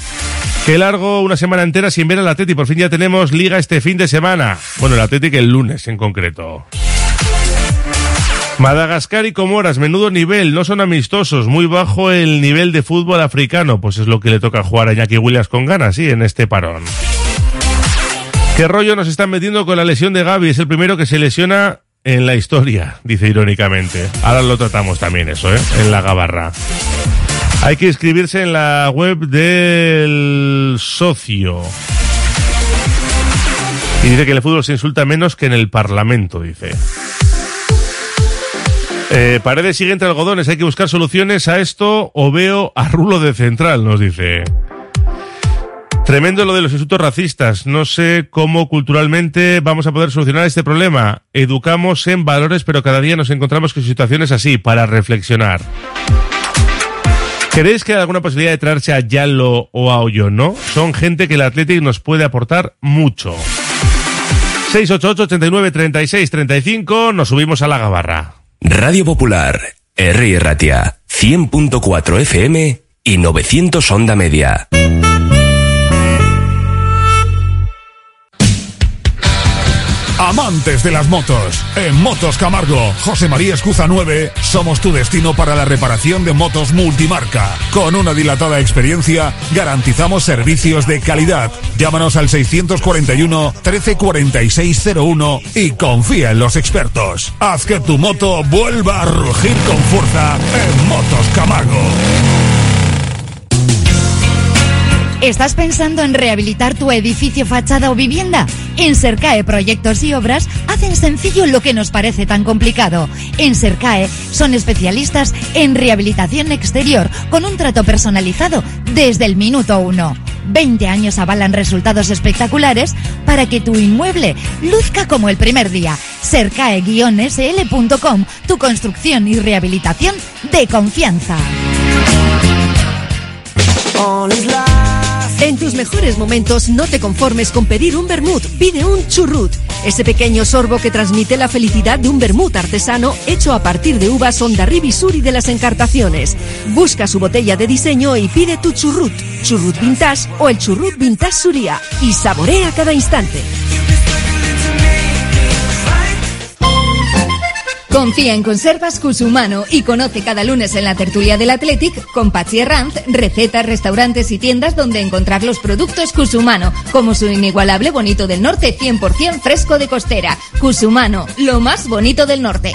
[SPEAKER 4] Qué largo, una semana entera sin ver al Atleti. Por fin ya tenemos liga este fin de semana. Bueno, el Atleti que el lunes en concreto. Madagascar y Comoras, menudo nivel, no son amistosos, muy bajo el nivel de fútbol africano, pues es lo que le toca jugar a Jackie Williams con ganas, sí, en este parón. ¿Qué rollo nos están metiendo con la lesión de Gaby? Es el primero que se lesiona en la historia, dice irónicamente. Ahora lo tratamos también eso, ¿eh? En la gabarra. Hay que inscribirse en la web del socio. Y dice que el fútbol se insulta menos que en el Parlamento, dice. Eh, paredes sigue entre algodones, hay que buscar soluciones a esto o veo a Rulo de Central, nos dice. Tremendo lo de los insultos racistas. No sé cómo culturalmente vamos a poder solucionar este problema. Educamos en valores, pero cada día nos encontramos con situaciones así para reflexionar. ¿Creéis que hay alguna posibilidad de traerse a Yalo o a Hoyo, no? Son gente que el Athletic nos puede aportar mucho. 688 89 36 35 nos subimos a la gabarra.
[SPEAKER 5] Radio Popular, R. Ratia, 100.4 FM y 900 Onda Media.
[SPEAKER 19] Amantes de las motos. En Motos Camargo, José María Escuza 9, somos tu destino para la reparación de motos multimarca. Con una dilatada experiencia, garantizamos servicios de calidad. Llámanos al 641 134601 y confía en los expertos. Haz que tu moto vuelva a rugir con fuerza en Motos Camargo.
[SPEAKER 3] ¿Estás pensando en rehabilitar tu edificio, fachada o vivienda? En Sercae Proyectos y Obras hacen sencillo lo que nos parece tan complicado. En Sercae son especialistas en rehabilitación exterior con un trato personalizado desde el minuto uno. 20 años avalan resultados espectaculares para que tu inmueble luzca como el primer día. Sercae-sl.com, tu construcción y rehabilitación de confianza.
[SPEAKER 20] En tus mejores momentos no te conformes con pedir un vermut, pide un churrut. Ese pequeño sorbo que transmite la felicidad de un vermut artesano hecho a partir de uvas Ondarribi Suri de las Encartaciones. Busca su botella de diseño y pide tu churrut, churrut vintage o el churrut vintage Suria y saborea cada instante. Confía en Conservas Cusumano y conoce cada lunes en la tertulia del Athletic con Pachi Ranz recetas, restaurantes y tiendas donde encontrar los productos Cusumano, como su inigualable bonito del norte 100% fresco de costera. Cusumano, lo más bonito del norte.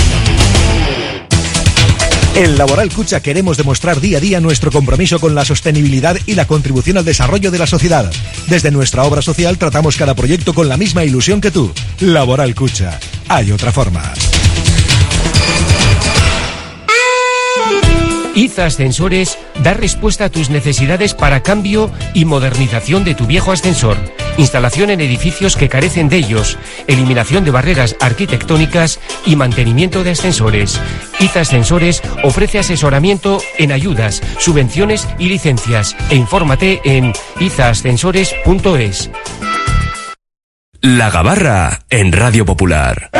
[SPEAKER 16] En Laboral Cucha queremos demostrar día a día nuestro compromiso con la sostenibilidad y la contribución al desarrollo de la sociedad. Desde nuestra obra social tratamos cada proyecto con la misma ilusión que tú. Laboral Cucha. Hay otra forma.
[SPEAKER 21] IZA Ascensores da respuesta a tus necesidades para cambio y modernización de tu viejo ascensor, instalación en edificios que carecen de ellos, eliminación de barreras arquitectónicas y mantenimiento de ascensores. IZA Ascensores ofrece asesoramiento en ayudas, subvenciones y licencias e infórmate en izaascensores.es.
[SPEAKER 5] La Gabarra en Radio Popular.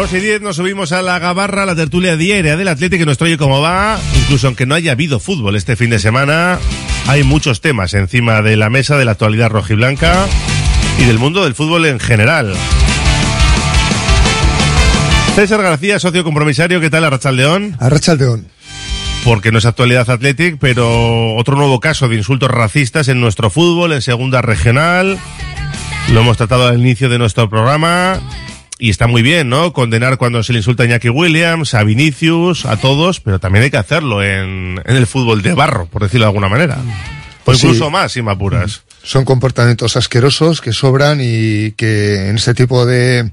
[SPEAKER 4] Dos y diez nos subimos a la gabarra, la tertulia diaria del Atlético que nos trae cómo va. Incluso aunque no haya habido fútbol este fin de semana, hay muchos temas encima de la mesa de la actualidad rojiblanca y del mundo del fútbol en general. César García, socio compromisario, ¿qué tal, Arrachaldeón?
[SPEAKER 22] Arrachaldeón.
[SPEAKER 4] Porque no es actualidad Athletic, pero otro nuevo caso de insultos racistas en nuestro fútbol, en segunda regional. Lo hemos tratado al inicio de nuestro programa y está muy bien, ¿no? Condenar cuando se le insulta a Iñaki Williams, a Vinicius, a todos, pero también hay que hacerlo en, en el fútbol de barro, por decirlo de alguna manera. O
[SPEAKER 22] Pues
[SPEAKER 4] incluso
[SPEAKER 22] sí.
[SPEAKER 4] más, si me apuras.
[SPEAKER 22] Son comportamientos asquerosos que sobran y que en este tipo de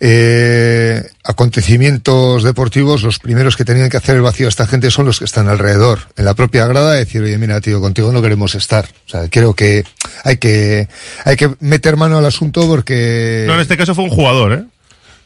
[SPEAKER 22] eh, acontecimientos deportivos los primeros que tenían que hacer el vacío a esta gente son los que están alrededor, en la propia grada, decir, oye, mira, tío, contigo no queremos estar. O sea, creo que hay que, hay que meter mano al asunto porque...
[SPEAKER 4] No, en este caso fue un jugador, ¿eh?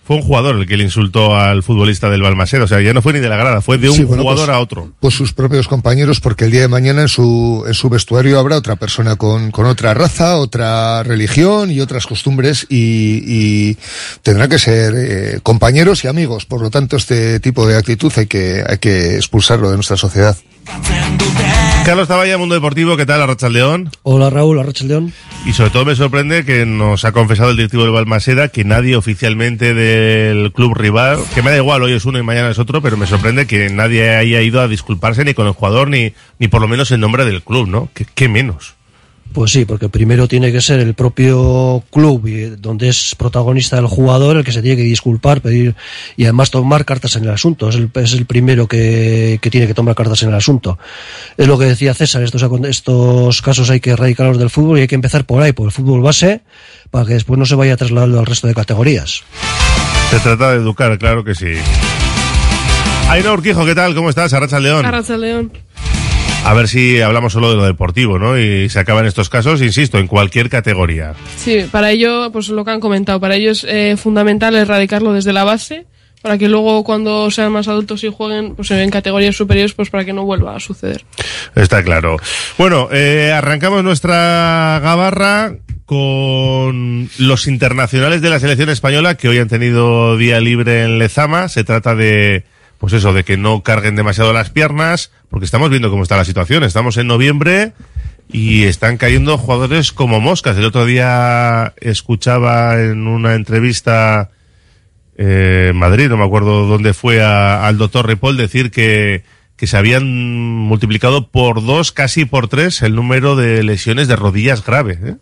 [SPEAKER 4] Fue un jugador el que le insultó al futbolista del Balmaseda. O sea, ya no fue ni de la grada, fue de un
[SPEAKER 22] Sí, bueno,
[SPEAKER 4] jugador
[SPEAKER 22] pues-
[SPEAKER 4] a otro.
[SPEAKER 22] Pues sus propios compañeros, porque el día de mañana en su, en su vestuario habrá otra persona con, con otra raza, otra religión y otras costumbres y, y tendrán que ser eh, compañeros y amigos. Por lo tanto, este tipo de actitud hay que, hay que expulsarlo de nuestra sociedad.
[SPEAKER 4] Carlos Taballa, Mundo Deportivo, ¿qué tal, Arrachaldeón?
[SPEAKER 9] Hola Raúl, Arrachaldeón.
[SPEAKER 4] Y sobre todo me sorprende que nos ha confesado el directivo del Balmaseda que nadie oficialmente del club rival, que me da igual, hoy es uno y mañana es otro, pero me sorprende que nadie haya ido a disculparse ni con el jugador ni, ni por lo menos en nombre del club, ¿no? ¿Qué, qué menos?
[SPEAKER 9] Pues sí, porque primero tiene que ser el propio club y donde es protagonista el jugador el que se tiene que disculpar, pedir y además tomar cartas en el asunto. Es el, es el primero que, que tiene que tomar cartas en el asunto. Es lo que decía César, estos, estos casos hay que erradicarlos del fútbol y hay que empezar por ahí, por el fútbol base, para que después no se vaya trasladando al resto de categorías.
[SPEAKER 4] Se trata de educar, claro que sí. Aina Urquijo, ¿qué tal? ¿Cómo estás? Arracha León.
[SPEAKER 23] Arracha León.
[SPEAKER 4] A ver si hablamos solo de lo deportivo, ¿no? Y se acaban estos casos, insisto, en cualquier categoría.
[SPEAKER 23] Sí, para ello, pues lo que han comentado, para ello es eh, fundamental erradicarlo desde la base, para que luego cuando sean más adultos y jueguen pues en categorías superiores, pues para que no vuelva a suceder.
[SPEAKER 4] Está claro. Bueno, eh, arrancamos nuestra gabarra con los internacionales de la selección española que hoy han tenido día libre en Lezama. Se trata de, pues eso, de que no carguen demasiado las piernas, porque estamos viendo cómo está la situación. Estamos en noviembre y están cayendo jugadores como moscas. El otro día escuchaba en una entrevista eh, en Madrid, no me acuerdo dónde fue, a- al doctor Ripoll decir que, que se habían multiplicado por dos, casi por tres, el número de lesiones de rodillas graves. ¿eh?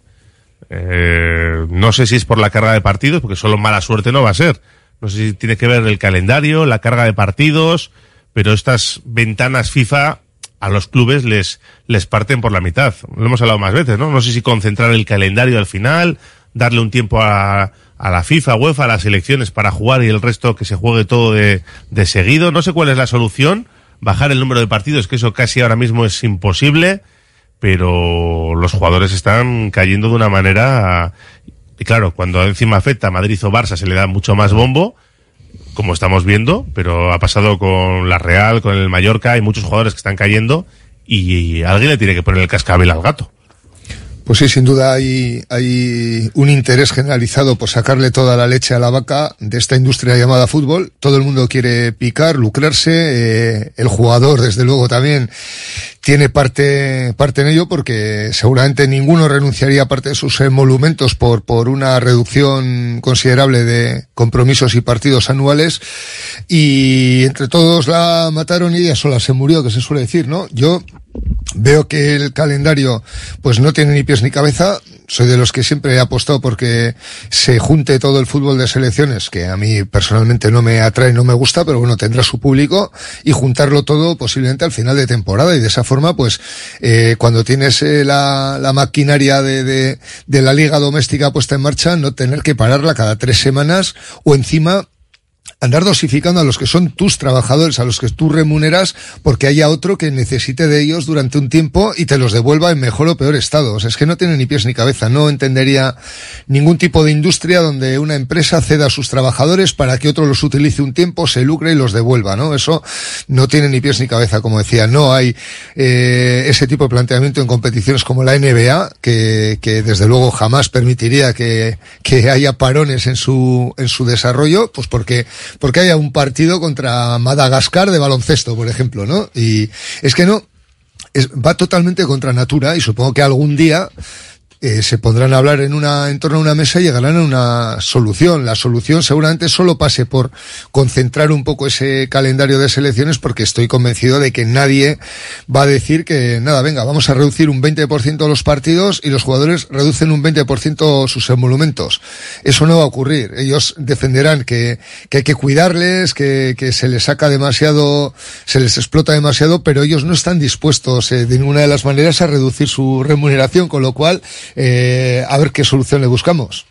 [SPEAKER 4] Eh, no sé si es por la carga de partidos, porque solo mala suerte no va a ser. No sé si tiene que ver el calendario, la carga de partidos, pero estas ventanas FIFA a los clubes les, les parten por la mitad. Lo hemos hablado más veces, ¿no? No sé si concentrar el calendario al final, darle un tiempo a, a la FIFA, UEFA, a las elecciones para jugar y el resto que se juegue todo de, de seguido. No sé cuál es la solución, bajar el número de partidos, que eso casi ahora mismo es imposible, pero los jugadores están cayendo de una manera, y claro, cuando encima afecta a Madrid o Barça se le da mucho más bombo, como estamos viendo, pero ha pasado con la Real, con el Mallorca, hay muchos jugadores que están cayendo y alguien le tiene que poner el cascabel al gato.
[SPEAKER 22] Pues sí, sin duda hay, hay un interés generalizado por sacarle toda la leche a la vaca de esta industria llamada fútbol. Todo el mundo quiere picar, lucrarse. Eh, el jugador, desde luego, también tiene parte, parte en ello porque seguramente ninguno renunciaría a parte de sus emolumentos por, por una reducción considerable de compromisos y partidos anuales. Y entre todos la mataron y ella sola se murió, que se suele decir, ¿no? Yo Veo que el calendario pues no tiene ni pies ni cabeza. Soy de los que siempre he apostado porque se junte todo el fútbol de selecciones, que a mí personalmente no me atrae, no me gusta, pero bueno, tendrá su público y juntarlo todo posiblemente al final de temporada y de esa forma pues eh, cuando tienes eh, la, maquinaria de, de la liga doméstica puesta en marcha, no tener que pararla cada tres semanas o encima andar dosificando a los que son tus trabajadores, a los que tú remuneras, porque haya otro que necesite de ellos durante un tiempo y te los devuelva en mejor o peor estado. Es que no tiene ni pies ni cabeza. No entendería ningún tipo de industria donde una empresa ceda a sus trabajadores para que otro los utilice un tiempo, se lucre y los devuelva, ¿no? Eso no tiene ni pies ni cabeza, como decía. No hay eh, ese tipo de planteamiento en competiciones como la NBA, que, que desde luego jamás permitiría que, que haya parones en su, en su desarrollo, pues porque porque haya un partido contra Madagascar de baloncesto, por ejemplo, ¿no? Y es que no, es, va totalmente contra natura y supongo que algún día eh, se pondrán a hablar en una, en torno a una mesa y llegarán a una solución. La solución seguramente solo pase por concentrar un poco ese calendario de selecciones porque estoy convencido de que nadie va a decir que nada, venga, vamos a reducir un 20% los partidos y los jugadores reducen un 20% sus emolumentos. Eso no va a ocurrir. Ellos defenderán que, que hay que cuidarles, que, que se les saca demasiado, se les explota demasiado, pero ellos no están dispuestos eh, de ninguna de las maneras a reducir su remuneración, con lo cual eh, a ver qué solución le buscamos.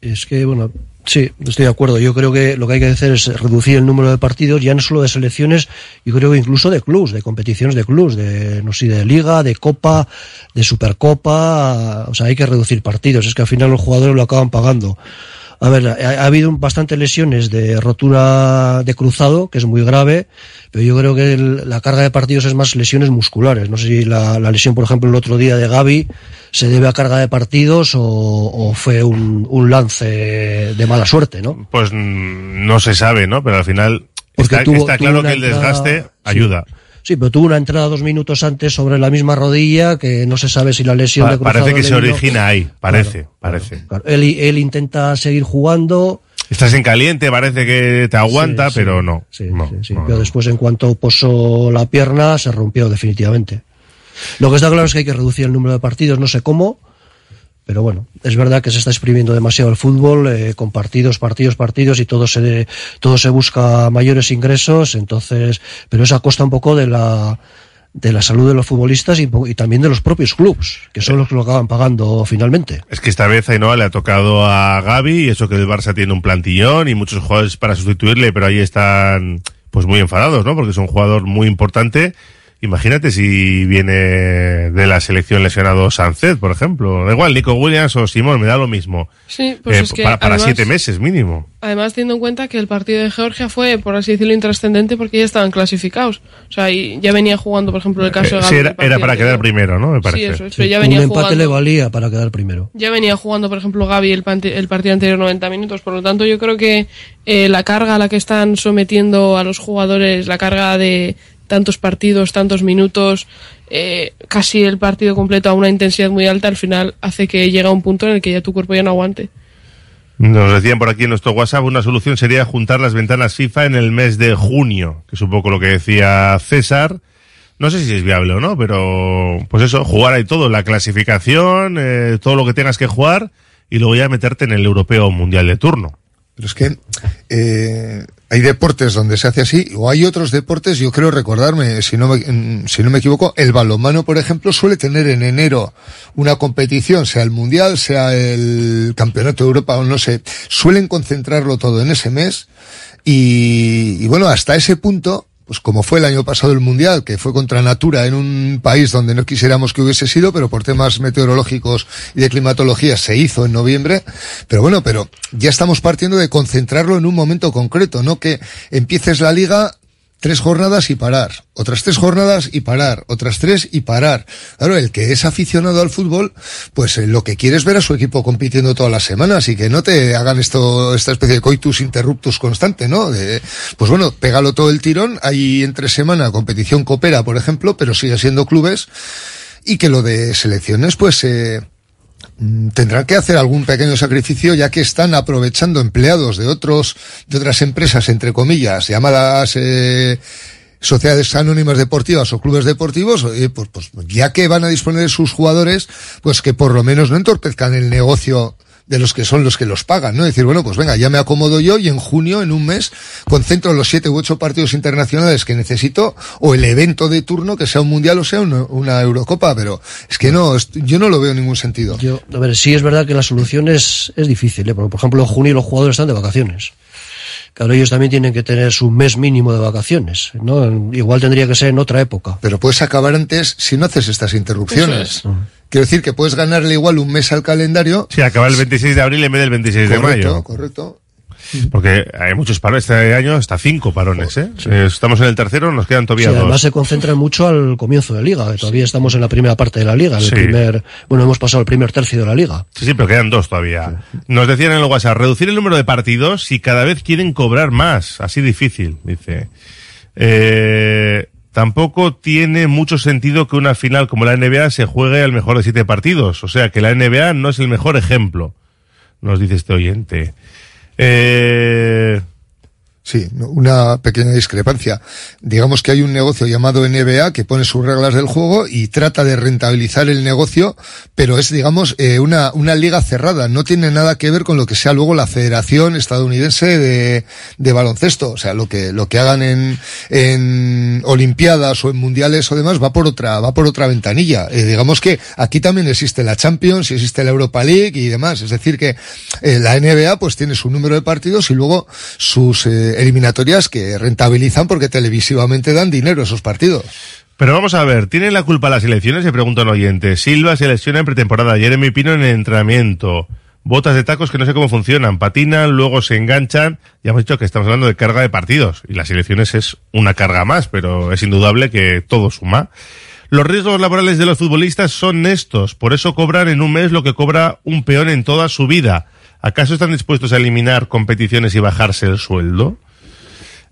[SPEAKER 24] Es que, bueno, sí, estoy de acuerdo. Yo creo que lo que hay que hacer es reducir el número de partidos, ya no solo de selecciones, yo creo que incluso de clubs, de competiciones de clubs, de, no sé, de liga, de copa, de supercopa, o sea, hay que reducir partidos. Es que al final los jugadores lo acaban pagando. A ver, ha, habido bastantes lesiones de rotura de cruzado, que es muy grave, pero yo creo que la carga de partidos es más lesiones musculares. No sé si la, lesión, por ejemplo, el otro día de Gaby se debe a carga de partidos o, fue un, lance de mala suerte, ¿no?
[SPEAKER 4] Pues mm, no se sabe, ¿no? Pero al final está, claro que el desgaste ayuda.
[SPEAKER 24] Sí, pero tuvo una entrada dos minutos antes sobre la misma rodilla que no se sabe si la lesión de
[SPEAKER 4] cruzado Parece que se origina ahí, parece, parece.
[SPEAKER 24] Él, él intenta seguir jugando.
[SPEAKER 4] Estás en caliente, parece que te aguanta, pero no.
[SPEAKER 24] Sí, sí, pero después en cuanto posó la pierna se rompió definitivamente. Lo que está claro es que hay que reducir el número de partidos, no sé cómo, pero bueno, es verdad que se está exprimiendo demasiado el fútbol eh, con partidos, partidos, partidos y todo se todo se busca mayores ingresos, entonces, pero eso a costa un poco de la de la salud de los futbolistas y, también de los propios clubes, que son los que lo acaban pagando finalmente.
[SPEAKER 4] Es que esta vez Ainhoa le ha tocado a Gaby y eso que el Barça tiene un plantillón y muchos jugadores para sustituirle, pero ahí están pues muy enfadados, ¿no? Porque es un jugador muy importante Imagínate si viene de la selección lesionado Sánchez, por ejemplo. Da igual, Nico Williams o Simón, me da lo mismo.
[SPEAKER 23] Sí, pues
[SPEAKER 4] eh,
[SPEAKER 23] es que
[SPEAKER 4] para, siete meses mínimo.
[SPEAKER 23] Además, teniendo en cuenta que el partido de Georgia fue, por así decirlo, intrascendente porque ya estaban clasificados. O sea, y ya venía jugando, por ejemplo, el caso de
[SPEAKER 4] Sí, era, para quedar primero, ¿no? Me parece.
[SPEAKER 23] Sí, eso, ya venía
[SPEAKER 24] Un empate le valía para quedar primero.
[SPEAKER 23] Ya venía jugando, por ejemplo, Gaby el, el partido anterior 90 minutos. Por lo tanto, yo creo que eh, la carga a la que están sometiendo a los jugadores, la carga de tantos partidos, tantos minutos, eh, casi el partido completo a una intensidad muy alta, al final hace que llegue a un punto en el que ya tu cuerpo ya no aguante.
[SPEAKER 4] Nos decían por aquí en nuestro WhatsApp, una solución sería juntar las ventanas FIFA en el mes de junio, que es un poco lo que decía César. No sé si es viable o no, pero pues eso, jugar ahí todo, la clasificación, eh, todo lo que tengas que jugar y luego ya meterte en el europeo mundial de turno.
[SPEAKER 22] Pero es que eh, hay deportes donde se hace así, o hay otros deportes, yo creo recordarme, si no me, si no me equivoco, el balonmano, por ejemplo, suele tener en enero una competición, sea el Mundial, sea el Campeonato de Europa, o no sé, suelen concentrarlo todo en ese mes, y, y bueno, hasta ese punto, pues como fue el año pasado el Mundial, que fue contra Natura en un país donde no quisiéramos que hubiese sido, pero por temas meteorológicos y de climatología se hizo en noviembre. Pero bueno, pero ya estamos partiendo de concentrarlo en un momento concreto, no que empieces la liga tres jornadas y parar, otras tres jornadas y parar, otras tres y parar. Claro, el que es aficionado al fútbol, pues eh, lo que quiere es ver a su equipo compitiendo todas las semanas y que no te hagan esto, esta especie de coitus interruptus constante, ¿no? De, pues bueno, pégalo todo el tirón, hay entre semana competición coopera, por ejemplo, pero sigue siendo clubes, y que lo de selecciones, pues, eh, tendrán que hacer algún pequeño sacrificio ya que están aprovechando empleados de otros de otras empresas entre comillas llamadas eh, sociedades anónimas deportivas o clubes deportivos pues, pues ya que van a disponer de sus jugadores pues que por lo menos no entorpezcan el negocio de los que son los que los pagan, ¿no? Decir, bueno, pues venga, ya me acomodo yo y en junio, en un mes, concentro los siete u ocho partidos internacionales que necesito o el evento de turno, que sea un mundial o sea una, Eurocopa, pero es que no, yo no lo veo en ningún sentido.
[SPEAKER 24] Yo, a ver, sí es verdad que la solución es, es difícil, ¿eh? Porque, por ejemplo, en junio los jugadores están de vacaciones. Claro, ellos también tienen que tener su mes mínimo de vacaciones, ¿no? Igual tendría que ser en otra época.
[SPEAKER 22] Pero puedes acabar antes si no haces estas interrupciones. Quiero decir que puedes ganarle igual un mes al calendario.
[SPEAKER 4] Sí, acaba el 26 de abril en vez del 26 de mayo.
[SPEAKER 22] Correcto, correcto.
[SPEAKER 4] Porque hay muchos parones, este año hasta cinco parones, ¿eh? Estamos en el tercero, nos quedan todavía
[SPEAKER 24] sí,
[SPEAKER 4] dos.
[SPEAKER 24] Además se concentra mucho al comienzo de liga, todavía estamos en la primera parte de la liga, el primer, bueno, hemos pasado el primer tercio de la liga.
[SPEAKER 4] Sí, sí, pero quedan dos todavía. Nos decían en el WhatsApp, reducir el número de partidos si cada vez quieren cobrar más, así difícil, dice. Eh, Tampoco tiene mucho sentido que una final como la NBA se juegue al mejor de siete partidos. O sea que la NBA no es el mejor ejemplo, nos dice este oyente. Eh,
[SPEAKER 22] Sí, una pequeña discrepancia. Digamos que hay un negocio llamado NBA que pone sus reglas del juego y trata de rentabilizar el negocio, pero es, digamos, eh, una, una liga cerrada. No tiene nada que ver con lo que sea luego la Federación Estadounidense de, de Baloncesto. O sea, lo que, lo que hagan en, en Olimpiadas o en Mundiales o demás va por otra, va por otra ventanilla. Eh, digamos que aquí también existe la Champions, existe la Europa League y demás. Es decir que eh, la NBA pues tiene su número de partidos y luego sus, eliminatorias que rentabilizan porque televisivamente dan dinero esos partidos.
[SPEAKER 4] Pero vamos a ver, ¿tienen la culpa las elecciones? Se pregunta un oyente. Silva se lesiona en pretemporada, Jeremy Pino en entrenamiento. Botas de tacos que no sé cómo funcionan, patinan, luego se enganchan. Ya hemos dicho que estamos hablando de carga de partidos y las elecciones es una carga más, pero es indudable que todo suma. Los riesgos laborales de los futbolistas son estos, por eso cobran en un mes lo que cobra un peón en toda su vida. ¿Acaso están dispuestos a eliminar competiciones y bajarse el sueldo?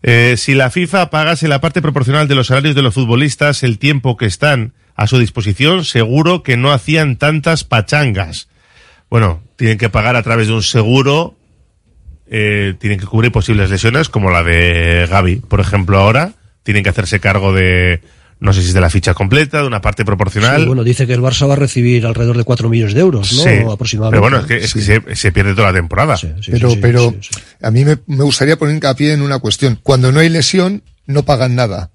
[SPEAKER 4] Eh, si la FIFA pagase la parte proporcional de los salarios de los futbolistas el tiempo que están a su disposición, seguro que no hacían tantas pachangas. Bueno, tienen que pagar a través de un seguro, eh, tienen que cubrir posibles lesiones como la de Gaby, por ejemplo, ahora. Tienen que hacerse cargo de no sé si es de la ficha completa, de una parte proporcional.
[SPEAKER 24] Sí, bueno, dice que el Barça va a recibir alrededor de 4 millones de euros, ¿no?
[SPEAKER 4] Sí, Aproximadamente. Pero bueno, es que, se, se, pierde toda la temporada.
[SPEAKER 22] pero pero a mí me, me, gustaría poner hincapié en una cuestión. Cuando no hay lesión, no pagan nada.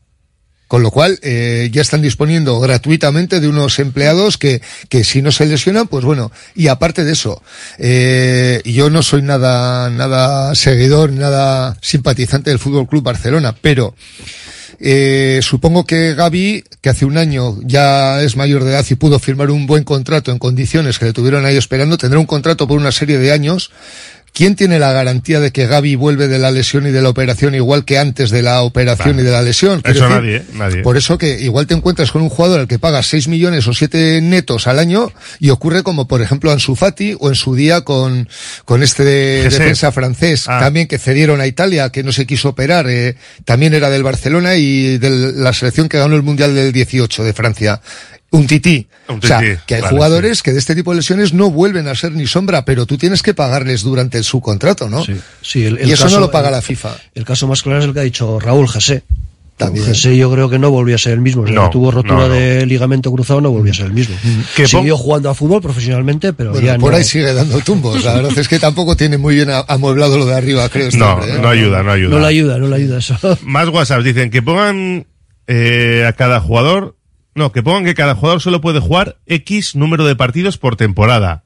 [SPEAKER 22] Con lo cual, eh, ya están disponiendo gratuitamente de unos empleados que, que si no se lesionan, pues bueno, y aparte de eso, eh, yo no soy nada, nada seguidor, nada simpatizante del Fútbol Club Barcelona, pero eh, supongo que Gaby, que hace un año ya es mayor de edad y pudo firmar un buen contrato en condiciones que le tuvieron ahí esperando, tendrá un contrato por una serie de años ¿Quién tiene la garantía de que Gaby vuelve de la lesión y de la operación igual que antes de la operación y de la lesión?
[SPEAKER 4] Eso nadie, nadie.
[SPEAKER 22] Por eso que igual te encuentras con un jugador al que pagas 6 millones o 7 netos al año y ocurre como por ejemplo Ansu Fati o en su día con, con este de, defensa francés ah. también que cedieron a Italia que no se quiso operar, eh, también era del Barcelona y de la selección que ganó el Mundial del 18 de Francia un tití. o sea, que hay jugadores que de este tipo de lesiones no vuelven a ser ni sombra, pero tú tienes que pagarles durante su contrato, ¿no?
[SPEAKER 24] Sí, sí
[SPEAKER 22] y eso no lo paga la FIFA.
[SPEAKER 24] El caso más claro es el que ha dicho Raúl José. También. Yo creo que no volvió a ser el mismo. O sea,
[SPEAKER 4] No,
[SPEAKER 24] tuvo rotura
[SPEAKER 4] no, no.
[SPEAKER 24] de ligamento cruzado, no volvió a ser el mismo.
[SPEAKER 22] Que
[SPEAKER 24] Siguió jugando a fútbol profesionalmente, pero
[SPEAKER 22] Bueno,
[SPEAKER 24] ya
[SPEAKER 22] por
[SPEAKER 24] no.
[SPEAKER 22] ahí sigue dando tumbos. La verdad es que tampoco tiene muy bien amueblado lo de arriba, creo. este
[SPEAKER 4] No,
[SPEAKER 22] hombre, ¿eh?
[SPEAKER 4] no ayuda, no ayuda.
[SPEAKER 24] No le ayuda, no le ayuda eso.
[SPEAKER 4] Más WhatsApp dicen que pongan eh, a cada jugador. No, que pongan que cada jugador solo puede jugar X número de partidos por temporada.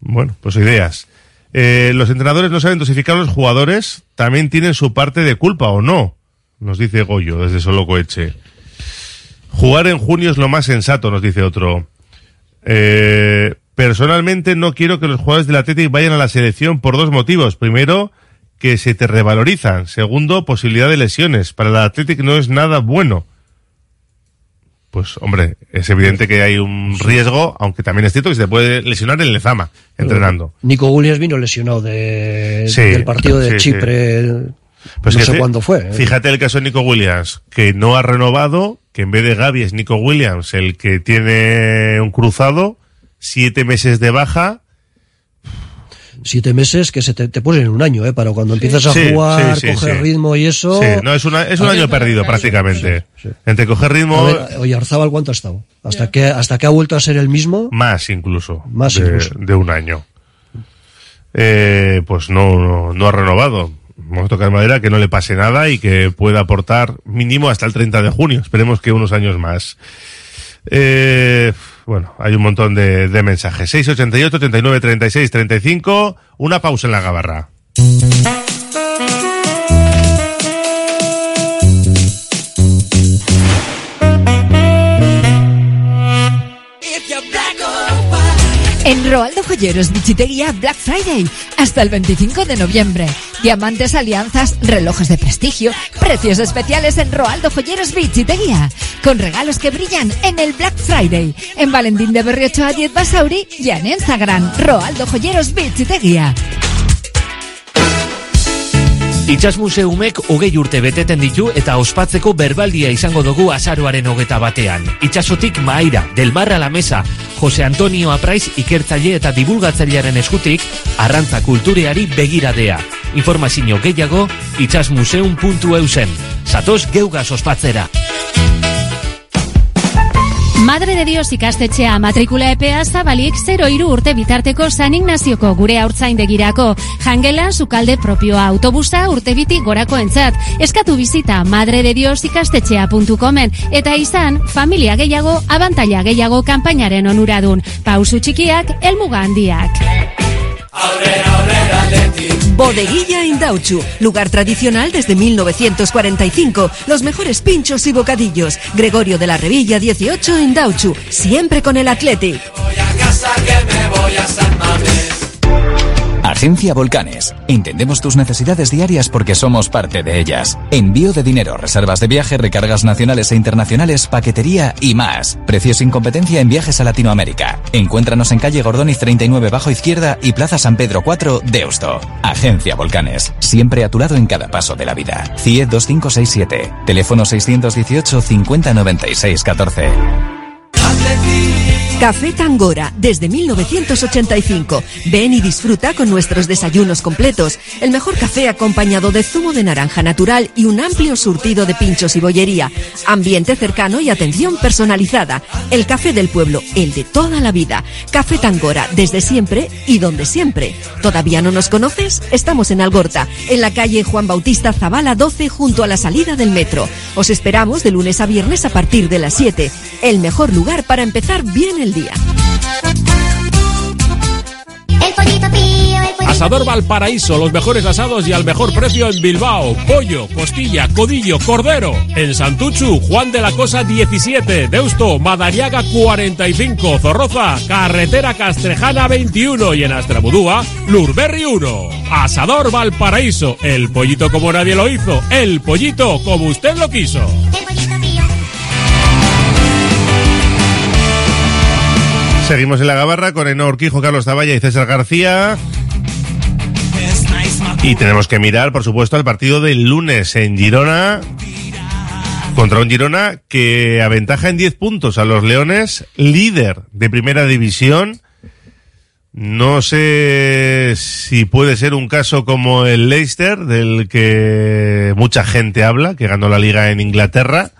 [SPEAKER 4] Bueno, pues ideas. Eh, los entrenadores no saben dosificar a los jugadores, también tienen su parte de culpa o no, nos dice Goyo desde Solocoeche. Jugar en junio es lo más sensato, nos dice otro. Eh, personalmente no quiero que los jugadores del Athletic vayan a la selección por dos motivos. Primero, que se te revalorizan. Segundo, posibilidad de lesiones. Para el Athletic no es nada bueno. Pues, hombre, es evidente que hay un riesgo, aunque también es cierto que se te puede lesionar en Lezama, entrenando.
[SPEAKER 24] Nico Williams vino lesionado de,
[SPEAKER 4] Sí,
[SPEAKER 24] del partido de
[SPEAKER 4] sí, sí.
[SPEAKER 24] Chipre.
[SPEAKER 4] Pues
[SPEAKER 24] no sé cuándo fue. ¿eh?
[SPEAKER 4] Fíjate el caso de Nico Williams, que no ha renovado, que en vez de Gaby es Nico Williams el que tiene un cruzado, siete meses de baja.
[SPEAKER 24] Siete meses que se te, te ponen en un año, ¿eh? Para cuando empiezas a
[SPEAKER 4] Sí,
[SPEAKER 24] jugar,
[SPEAKER 4] sí,
[SPEAKER 24] coger
[SPEAKER 4] sí.
[SPEAKER 24] ritmo y eso.
[SPEAKER 4] Sí, no, es, una, es un año perdido prácticamente. Entre coger ritmo,
[SPEAKER 24] ver, oye, Arzabal, ¿cuánto ha estado? Hasta que, hasta que ha vuelto a ser el mismo.
[SPEAKER 4] más incluso,
[SPEAKER 24] Más
[SPEAKER 4] de,
[SPEAKER 24] incluso.
[SPEAKER 4] de un año. Eh, pues no, no, no ha renovado. Vamos a tocar madera que no le pase nada y que pueda aportar mínimo hasta el 30 de junio. Esperemos que unos años más. Eh, bueno, hay un montón de, de mensajes. 688, 89, 36, 35. Una pausa en la gabarra.
[SPEAKER 3] En Roaldo Joyeros Bichitería Black Friday hasta el 25 de noviembre. Diamantes, alianzas, relojes de prestigio, precios especiales en Roaldo Joyeros Bichitería. Con regalos que brillan en el Black Friday. En Valentín de Berriocho a 10 Basauri y en Instagram Roaldo Joyeros Bichitería.
[SPEAKER 1] Itxas museumek hogei urte beteten ditu eta ospatzeko berbaldia izango dugu azaroaren hogeta batean. Itxasotik maira, del mar a la mesa, Jose Antonio Apraiz ikertzaile eta divulgatzailearen eskutik, arrantza kultureari begiradea. Informazio gehiago, itxasmuseum.eusen. Zatoz geugaz ospatzera.
[SPEAKER 25] Madre de Dios ikastetxea matrikula epea zabalik 0 iru urte bitarteko San Ignazioko gure haurtzaindegirako. Jangela, sukalde propioa autobusa urte biti gorako entzat. Eskatu bizita madrededios ikastetxea.comen eta izan familia gehiago, abantaila gehiago kanpainaren onuradun. Pausu txikiak, elmuga handiak.
[SPEAKER 20] Bodeguilla Indauchu, lugar tradicional desde 1945. Los mejores pinchos y bocadillos. Gregorio de la Revilla 18 Indauchu, siempre con el Athletic.
[SPEAKER 13] Agencia Volcanes. Entendemos tus necesidades diarias porque somos parte de ellas. Envío de dinero, reservas de viaje, recargas nacionales e internacionales, paquetería y más. Precios sin competencia en viajes a Latinoamérica. Encuéntranos en calle Gordoniz 39 bajo izquierda y Plaza San Pedro 4, Deusto. Agencia Volcanes. Siempre a tu lado en cada paso de la vida. CIE 2567. Teléfono 618 50 96 14.
[SPEAKER 20] Café Tangora, desde 1985. Ven y disfruta con nuestros desayunos completos. El mejor café acompañado de zumo de naranja natural y un amplio surtido de pinchos y bollería. Ambiente cercano y atención personalizada. El café del pueblo, el de toda la vida. Café Tangora, desde siempre y donde siempre. ¿Todavía no nos conoces? Estamos en Algorta, en la calle Juan Bautista Zavala 12, junto a la salida del metro. Os esperamos de lunes a viernes a partir de las 7. El mejor lugar para empezar bien el día.
[SPEAKER 14] Asador Valparaíso, los mejores asados y al mejor precio en Bilbao. Pollo, costilla, codillo, cordero. En Santuchu, Juan de la Cosa 17. Deusto, Madariaga 45. Zorroza, Carretera Castrejana 21. Y en Astrabudúa, Lurberri 1. Asador Valparaíso, el pollito como nadie lo hizo. El pollito como usted lo quiso.
[SPEAKER 4] Seguimos en la gabarra con Eno Urquijo, Carlos Zavalla y César García. Y tenemos que mirar, por supuesto, al partido del lunes en Girona. Contra un Girona que aventaja en 10 puntos a los Leones, líder de primera división. No sé si puede ser un caso como el Leicester, del que mucha gente habla, que ganó la liga en Inglaterra.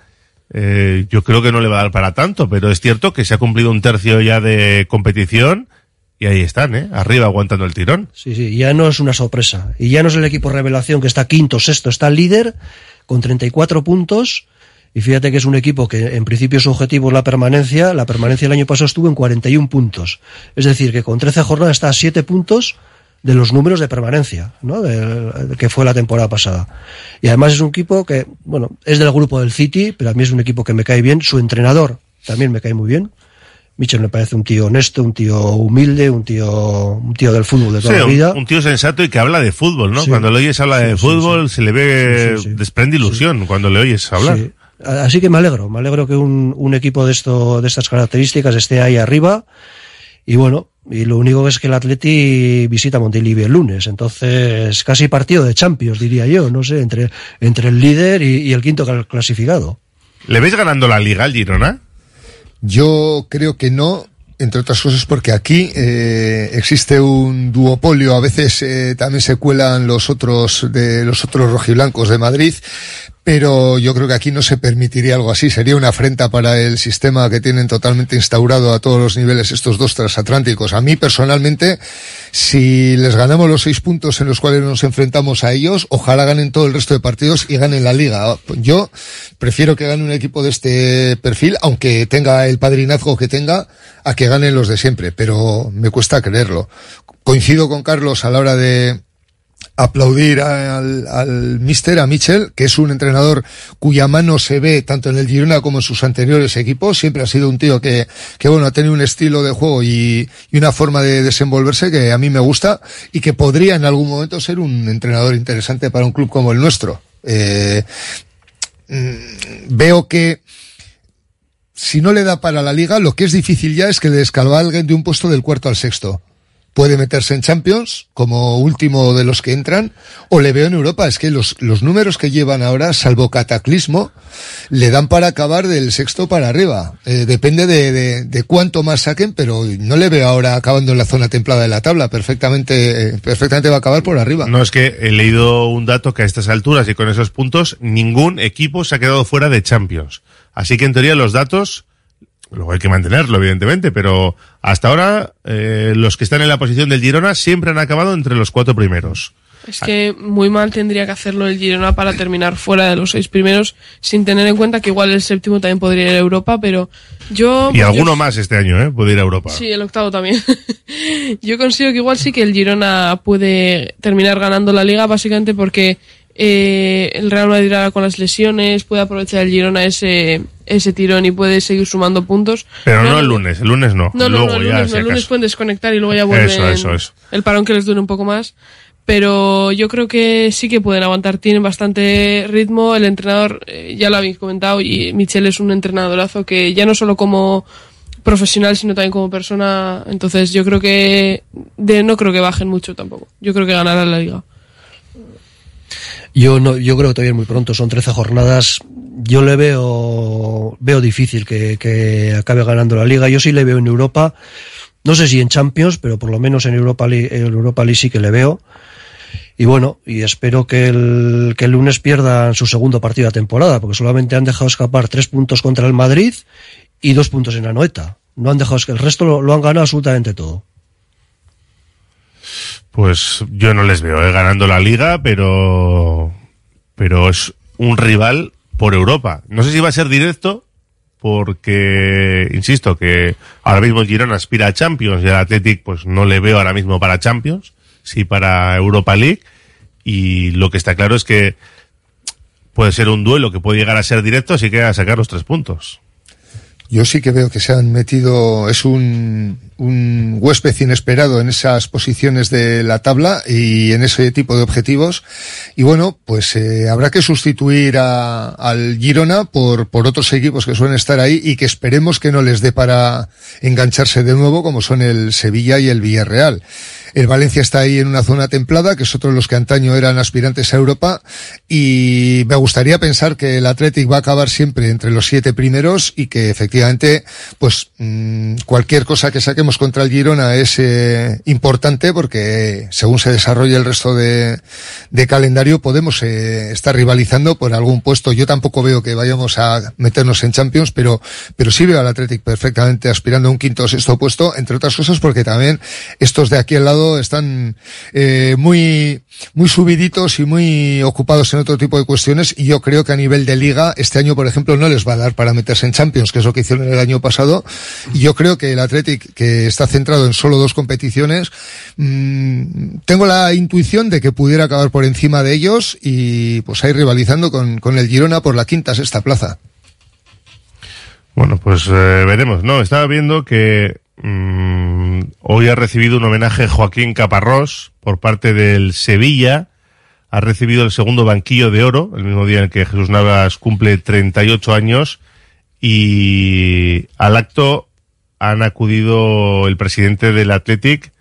[SPEAKER 4] Eh, yo creo que no le va a dar para tanto, pero es cierto que se ha cumplido un tercio ya de competición y ahí están, ¿eh? Arriba aguantando el tirón.
[SPEAKER 24] Sí, sí, ya no es una sorpresa. Y ya no es el equipo revelación que está quinto, sexto, está líder con 34 puntos. Y fíjate que es un equipo que en principio su objetivo es la permanencia. La permanencia el año pasado estuvo en 41 puntos. Es decir, que con 13 jornadas está a 7 puntos de los números de permanencia, ¿no? De, que fue la temporada pasada. Y además es un equipo que, bueno, es del grupo del City, pero a mí es un equipo que me cae bien. Su entrenador también me cae muy bien. Michel me parece un tío honesto, un tío humilde, un tío, un tío del fútbol de toda
[SPEAKER 4] Sí,
[SPEAKER 24] la vida.
[SPEAKER 4] un tío sensato y que habla de fútbol, ¿no?
[SPEAKER 24] Sí.
[SPEAKER 4] Cuando le oyes hablar de
[SPEAKER 24] Sí,
[SPEAKER 4] fútbol, se le ve, desprende ilusión cuando le oyes hablar.
[SPEAKER 24] Sí. Así que me alegro, me alegro que un, un equipo de esto, de estas características esté ahí arriba. Y bueno, y lo único es que el Atleti visita Montilivi el lunes, entonces casi partido de Champions, diría yo, no sé, entre, entre el líder y, y el quinto cl- clasificado.
[SPEAKER 4] ¿Le ves ganando la liga al Girona?
[SPEAKER 22] Yo creo que no, entre otras cosas porque aquí eh, existe un duopolio, a veces eh, también se cuelan los otros de los otros rojiblancos de Madrid, pero yo creo que aquí no se permitiría algo así, sería una afrenta para el sistema que tienen totalmente instaurado a todos los niveles estos dos transatlánticos. A mí personalmente, si les ganamos los seis puntos en los cuales nos enfrentamos a ellos, ojalá ganen todo el resto de partidos y ganen la liga. Yo prefiero que gane un equipo de este perfil, aunque tenga el padrinazgo que tenga, a que ganen los de siempre, pero me cuesta creerlo. Coincido con Carlos a la hora de aplaudir al, al mister, a Michel, que es un entrenador cuya mano se ve tanto en el Girona como en sus anteriores equipos. Siempre ha sido un tío que, que bueno, ha tenido un estilo de juego y, y una forma de desenvolverse que a mí me gusta y que podría en algún momento ser un entrenador interesante para un club como el nuestro. Eh, mm, veo que si no le da para la liga, lo que es difícil ya es que le descalvalguen de un puesto del cuarto al sexto. Puede meterse en Champions como último de los que entran, o le veo en Europa. Es que los, los números que llevan ahora, salvo cataclismo, le dan para acabar del sexto para arriba. Eh, depende de, de, de cuánto más saquen, pero no le veo ahora acabando en la zona templada de la tabla. Perfectamente, eh, perfectamente va a acabar por arriba.
[SPEAKER 4] No, es que he leído un dato que a estas alturas y con esos puntos, ningún equipo se ha quedado fuera de Champions. Así que en teoría los datos, luego hay que mantenerlo, evidentemente, pero hasta ahora eh, los que están en la posición del Girona siempre han acabado entre los cuatro primeros.
[SPEAKER 23] Es que muy mal tendría que hacerlo el Girona para terminar fuera de los seis primeros, sin tener en cuenta que igual el séptimo también podría ir a Europa, pero yo...
[SPEAKER 4] Y
[SPEAKER 23] yo-
[SPEAKER 4] alguno más este año, ¿eh? Puede ir a Europa.
[SPEAKER 23] Sí, el octavo también. yo considero que igual sí que el Girona puede terminar ganando la liga, básicamente porque eh, el Real Madrid ahora con las lesiones puede aprovechar el Girona ese, ese tirón y puede seguir sumando puntos.
[SPEAKER 4] Pero no el lunes, el lunes no.
[SPEAKER 23] no, no,
[SPEAKER 4] Luego
[SPEAKER 23] no, el
[SPEAKER 4] ya,
[SPEAKER 23] lunes,
[SPEAKER 4] si
[SPEAKER 23] no, el lunes pueden desconectar y luego ya vuelven
[SPEAKER 4] Eso, eso, eso.
[SPEAKER 23] el parón que les dure un poco más. Pero yo creo que sí que pueden aguantar, tienen bastante ritmo. El entrenador, eh, ya lo habéis comentado, y Michel es un entrenadorazo que ya no solo como profesional, sino también como persona. Entonces yo creo que de, no creo que bajen mucho tampoco. Yo creo que ganarán la liga.
[SPEAKER 24] Yo no, yo creo que todavía es muy pronto, son 13 jornadas. Yo le veo, veo difícil que, acabe ganando la liga. Yo sí le veo en Europa. No sé si en Champions, pero por lo menos en Europa League, en Europa League sí que le veo. Y bueno, y espero que el, que el lunes pierdan su segundo partido de temporada, porque solamente han dejado escapar tres puntos contra el Madrid y dos puntos en Anoeta. No han dejado, el resto lo han ganado absolutamente todo.
[SPEAKER 4] Pues yo no les veo, ¿eh? Ganando la liga, pero, pero es un rival por Europa. No sé si va a ser directo, porque, insisto, que ahora mismo Girona aspira a Champions y el Athletic pues no le veo ahora mismo para Champions, sí para Europa League, y lo que está claro es que puede ser un duelo que puede llegar a ser directo, así que a sacar los tres puntos.
[SPEAKER 22] Yo sí que veo que se han metido, es un, un huésped inesperado en esas posiciones de la tabla y en ese tipo de objetivos. Y bueno, pues eh, habrá que sustituir a, al Girona por, por otros equipos que suelen estar ahí y que esperemos que no les dé para engancharse de nuevo como son el Sevilla y el Villarreal. El Valencia está ahí en una zona templada, que es otro de los que antaño eran aspirantes a Europa, y me gustaría pensar que el Athletic va a acabar siempre entre los siete primeros y que efectivamente, pues mm, cualquier cosa que saquemos contra el Girona es eh, importante porque según se desarrolle el resto de, calendario podemos eh, estar rivalizando por algún puesto. Yo tampoco veo que vayamos a meternos en Champions, pero, pero sí veo al Athletic perfectamente aspirando a un quinto o sexto puesto, entre otras cosas porque también estos de aquí al lado están eh, muy, muy subiditos y muy ocupados en otro tipo de cuestiones y yo creo que a nivel de liga este año, por ejemplo, no les va a dar para meterse en Champions, que es lo que hicieron el año pasado. Y yo creo que el Athletic, que está centrado en solo dos competiciones, mmm, tengo la intuición de que pudiera acabar por encima de ellos y pues ahí rivalizando con, con el Girona por la quinta, sexta plaza.
[SPEAKER 4] Bueno, pues eh, veremos. No, estaba viendo que mmm, hoy ha recibido un homenaje Joaquín Caparrós por parte del Sevilla. Ha recibido el segundo banquillo de oro, el mismo día en que Jesús Navas cumple 38 años. Y al acto han acudido el presidente del Athletic,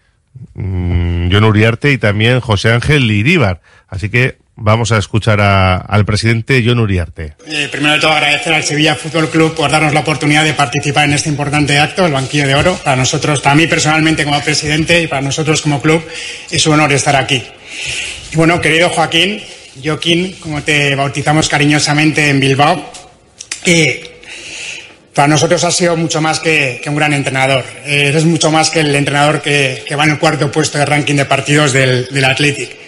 [SPEAKER 4] mmm, John Uriarte, y también José Ángel Iríbar. Así que Vamos a escuchar al presidente John Uriarte.
[SPEAKER 26] Eh, primero de todo agradecer al Sevilla Fútbol Club por darnos la oportunidad de participar en este importante acto, el Banquillo de Oro. Para nosotros, para mí personalmente como presidente y para nosotros como club, es un honor estar aquí. Y bueno, querido Joaquín, Joaquín, como te bautizamos cariñosamente en Bilbao, eh, para nosotros has sido mucho más que, un gran entrenador. Eh, eres mucho más que el entrenador que, que, va en el cuarto puesto de ranking de partidos del, del Athletic.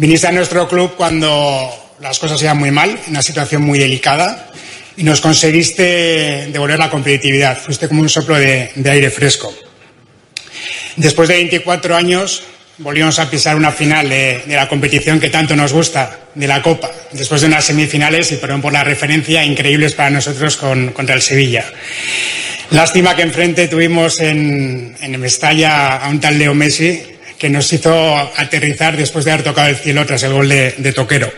[SPEAKER 26] Viniste a nuestro club cuando las cosas iban muy mal, en una situación muy delicada, y nos conseguiste devolver la competitividad. Fuiste como un soplo de, de aire fresco. Después de 24 años, volvimos a pisar una final de, de, la competición que tanto nos gusta, de la Copa, después de unas semifinales, y perdón por la referencia, increíbles para nosotros con, contra el Sevilla. Lástima que enfrente tuvimos en, en Mestalla a un tal Leo Messi, que nos hizo aterrizar después de haber tocado el cielo tras el gol de, Toquero.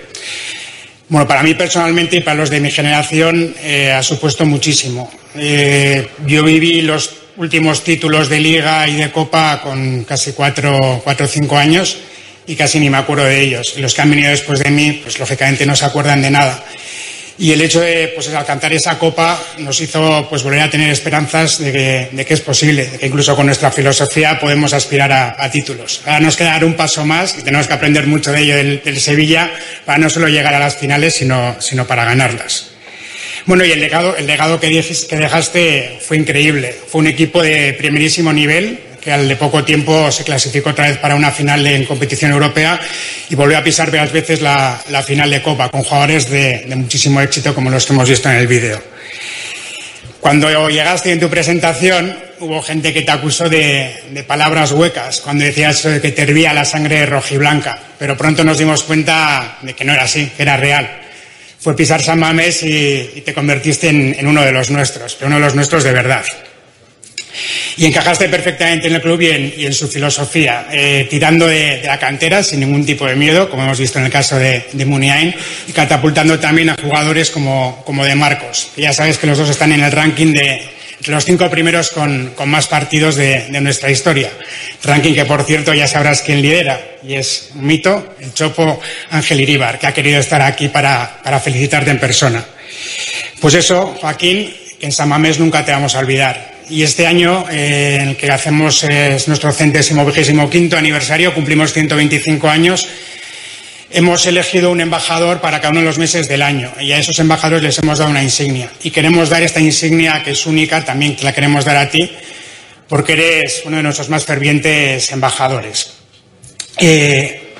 [SPEAKER 26] Bueno, para mí personalmente y para los de mi generación eh, ha supuesto muchísimo. Eh, yo viví los últimos títulos de liga y de copa con casi cuatro, cuatro o cinco años y casi ni me acuerdo de ellos. Los que han venido después de mí, pues lógicamente no se acuerdan de nada. Y el hecho de pues, alcanzar esa copa nos hizo pues, volver a tener esperanzas de que, de que, es posible, de que incluso con nuestra filosofía podemos aspirar a, títulos. Ahora nos queda dar un paso más y tenemos que aprender mucho de ello del, del Sevilla para no solo llegar a las finales, sino, sino para ganarlas. Bueno, y el legado, el legado que dejaste fue increíble. Fue un equipo de primerísimo nivel, que al de poco tiempo se clasificó otra vez para una final en competición europea y volvió a pisar varias veces la, la final de Copa con jugadores de, muchísimo éxito como los que hemos visto en el vídeo. Cuando llegaste en tu presentación hubo gente que te acusó de, de palabras huecas cuando decías que te hervía la sangre rojiblanca, pero pronto nos dimos cuenta de que no era así, que era real. Fue pisar San Mamés y, y te convertiste en, en uno de los nuestros, pero uno de los nuestros de verdad y encajaste perfectamente en el club y en, y en su filosofía, eh, tirando de, la cantera sin ningún tipo de miedo, como hemos visto en el caso de, de Muniain, y catapultando también a jugadores como, como de Marcos. Que ya sabes que los dos están en el ranking de los cinco primeros con, con más partidos de, nuestra historia. Ranking que, por cierto, ya sabrás quién lidera, y es un mito, el Chopo Ángel Iríbar, que ha querido estar aquí para, para felicitarte en persona. Pues eso, Joaquín, en San Mamés nunca te vamos a olvidar y este año, eh, en el que hacemos eh, es nuestro centésimo vigésimo quinto aniversario, cumplimos 125 años, hemos elegido un embajador para cada uno de los meses del año y a esos embajadores les hemos dado una insignia y queremos dar esta insignia que es única, también la queremos dar a ti, porque eres uno de nuestros más fervientes embajadores. Eh,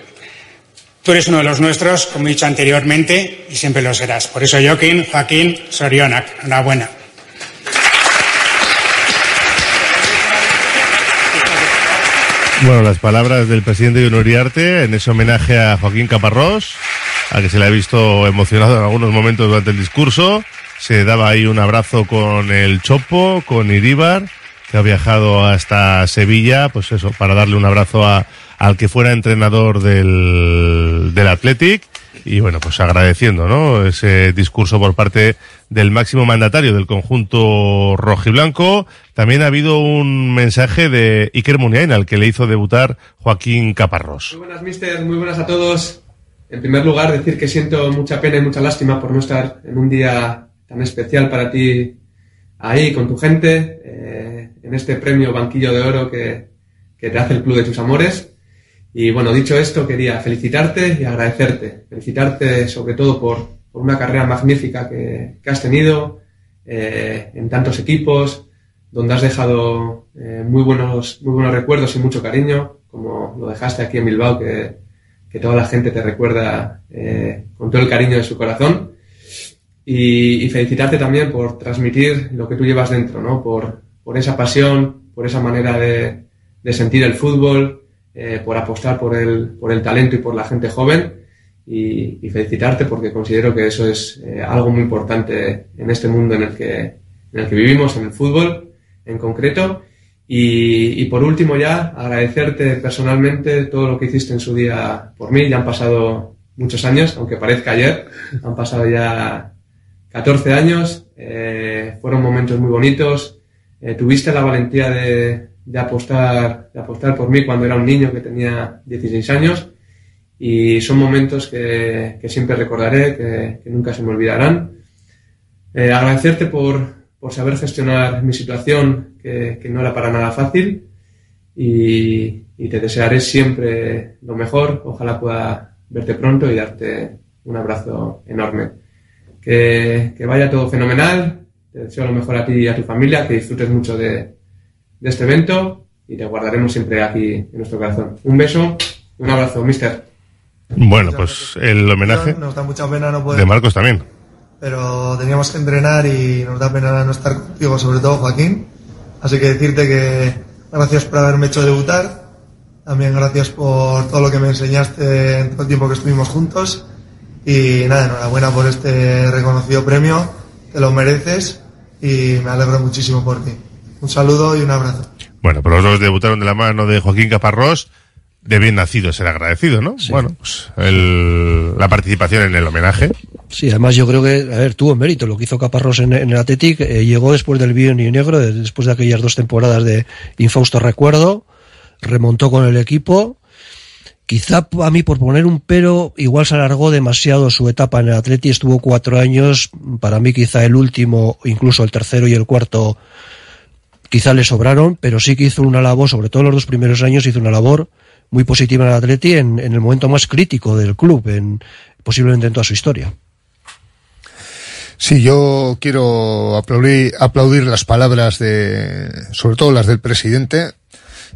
[SPEAKER 26] tú eres uno de los nuestros, como he dicho anteriormente, y siempre lo serás. Por eso, Joaquín, Joaquín Sorionak, enhorabuena.
[SPEAKER 4] Bueno, las palabras del presidente de Uriarte en ese homenaje a Joaquín Caparrós, a que se le ha visto emocionado en algunos momentos durante el discurso. Se daba ahí un abrazo con el Chopo, con Iríbar, que ha viajado hasta Sevilla, pues eso, para darle un abrazo a, al que fuera entrenador del, del Athletic. Y bueno, pues agradeciendo, ¿no? Ese discurso por parte del máximo mandatario del conjunto rojiblanco. También ha habido un mensaje de Iker Muniain al que le hizo debutar Joaquín Caparrós.
[SPEAKER 27] Muy buenas, mister. Muy buenas a todos. En primer lugar, decir que siento mucha pena y mucha lástima por no estar en un día tan especial para ti ahí con tu gente, eh, en este premio Banquillo de Oro que, que te hace el Club de tus Amores. Y bueno, dicho esto, quería felicitarte y agradecerte. Felicitarte sobre todo por, por una carrera magnífica que, que has tenido eh, en tantos equipos, donde has dejado eh, muy, buenos, muy buenos recuerdos y mucho cariño, como lo dejaste aquí en Bilbao, que, que toda la gente te recuerda eh, con todo el cariño de su corazón. Y, y, felicitarte también por transmitir lo que tú llevas dentro, ¿no? Por, por esa pasión, por esa manera de, de sentir el fútbol, eh, por apostar por el, por el talento y por la gente joven y, y felicitarte porque considero que eso es eh, algo muy importante en este mundo en el que, en el que vivimos, en el fútbol en concreto. Y, y, por último ya agradecerte personalmente todo lo que hiciste en su día por mí. Ya han pasado muchos años, aunque parezca ayer, han pasado ya 14 años. Eh, fueron momentos muy bonitos. Eh, tuviste la valentía de, de apostar, de apostar por mí cuando era un niño que tenía 16 años y son momentos que, que siempre recordaré, que, que, nunca se me olvidarán. Eh, agradecerte por, por, saber gestionar mi situación, que, que, no era para nada fácil y, y te desearé siempre lo mejor. Ojalá pueda verte pronto y darte un abrazo enorme. Que, que vaya todo fenomenal. Te deseo lo mejor a ti y a tu familia, que disfrutes mucho de, de este evento y te guardaremos siempre aquí en nuestro corazón. Un beso, un abrazo, mister.
[SPEAKER 4] Bueno, pues el homenaje
[SPEAKER 28] nos da mucha pena no poder,
[SPEAKER 4] de Marcos también.
[SPEAKER 28] Pero teníamos que entrenar y nos da pena no estar contigo, sobre todo Joaquín. Así que decirte que gracias por haberme hecho debutar. También gracias por todo lo que me enseñaste en todo el tiempo que estuvimos juntos. Y nada, enhorabuena por este reconocido premio. Te lo mereces y me alegro muchísimo por ti. Un saludo y un abrazo.
[SPEAKER 4] Bueno, pero los dos debutaron de la mano de Joaquín Caparrós. De bien nacido ser agradecido, ¿no? Sí. Bueno, pues el, la participación en el homenaje.
[SPEAKER 24] Sí, además yo creo que, a ver, tuvo mérito lo que hizo Caparrós en, en el Athletic. Eh, llegó después del bien y negro, de, después de aquellas dos temporadas de infausto recuerdo. Remontó con el equipo. Quizá a mí por poner un pero, igual se alargó demasiado su etapa en el Atleti. Estuvo cuatro años. Para mí quizá el último, incluso el tercero y el cuarto quizá le sobraron, pero sí que hizo una labor, sobre todo en los dos primeros años, hizo una labor muy positiva en el Atleti en, en el momento más crítico del club, en, posiblemente en toda su historia.
[SPEAKER 22] Sí, yo quiero aplaudir, aplaudir las palabras de, sobre todo las del presidente,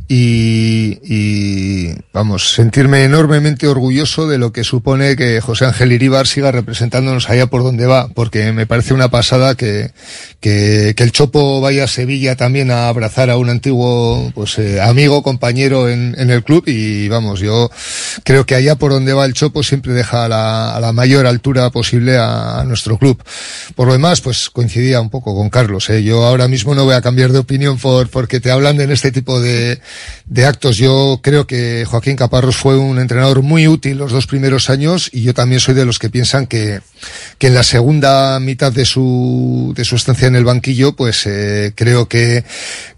[SPEAKER 22] y, y, vamos, sentirme enormemente orgulloso de lo que supone que José Ángel Iríbar siga representándonos allá por donde va, porque me parece una pasada que, que, que el Chopo vaya a Sevilla también a abrazar a un antiguo pues eh, amigo, compañero en, en, el club y vamos, yo creo que allá por donde va el Chopo siempre deja a la, a la mayor altura posible a, a, nuestro club. Por lo demás, pues coincidía un poco con Carlos, ¿eh? yo ahora mismo no voy a cambiar de opinión por, porque te hablan en este tipo de de actos. Yo creo que Joaquín Caparros fue un entrenador muy útil los dos primeros años y yo también soy de los que piensan que, que en la segunda mitad de su, de su estancia en el banquillo, pues eh, creo que,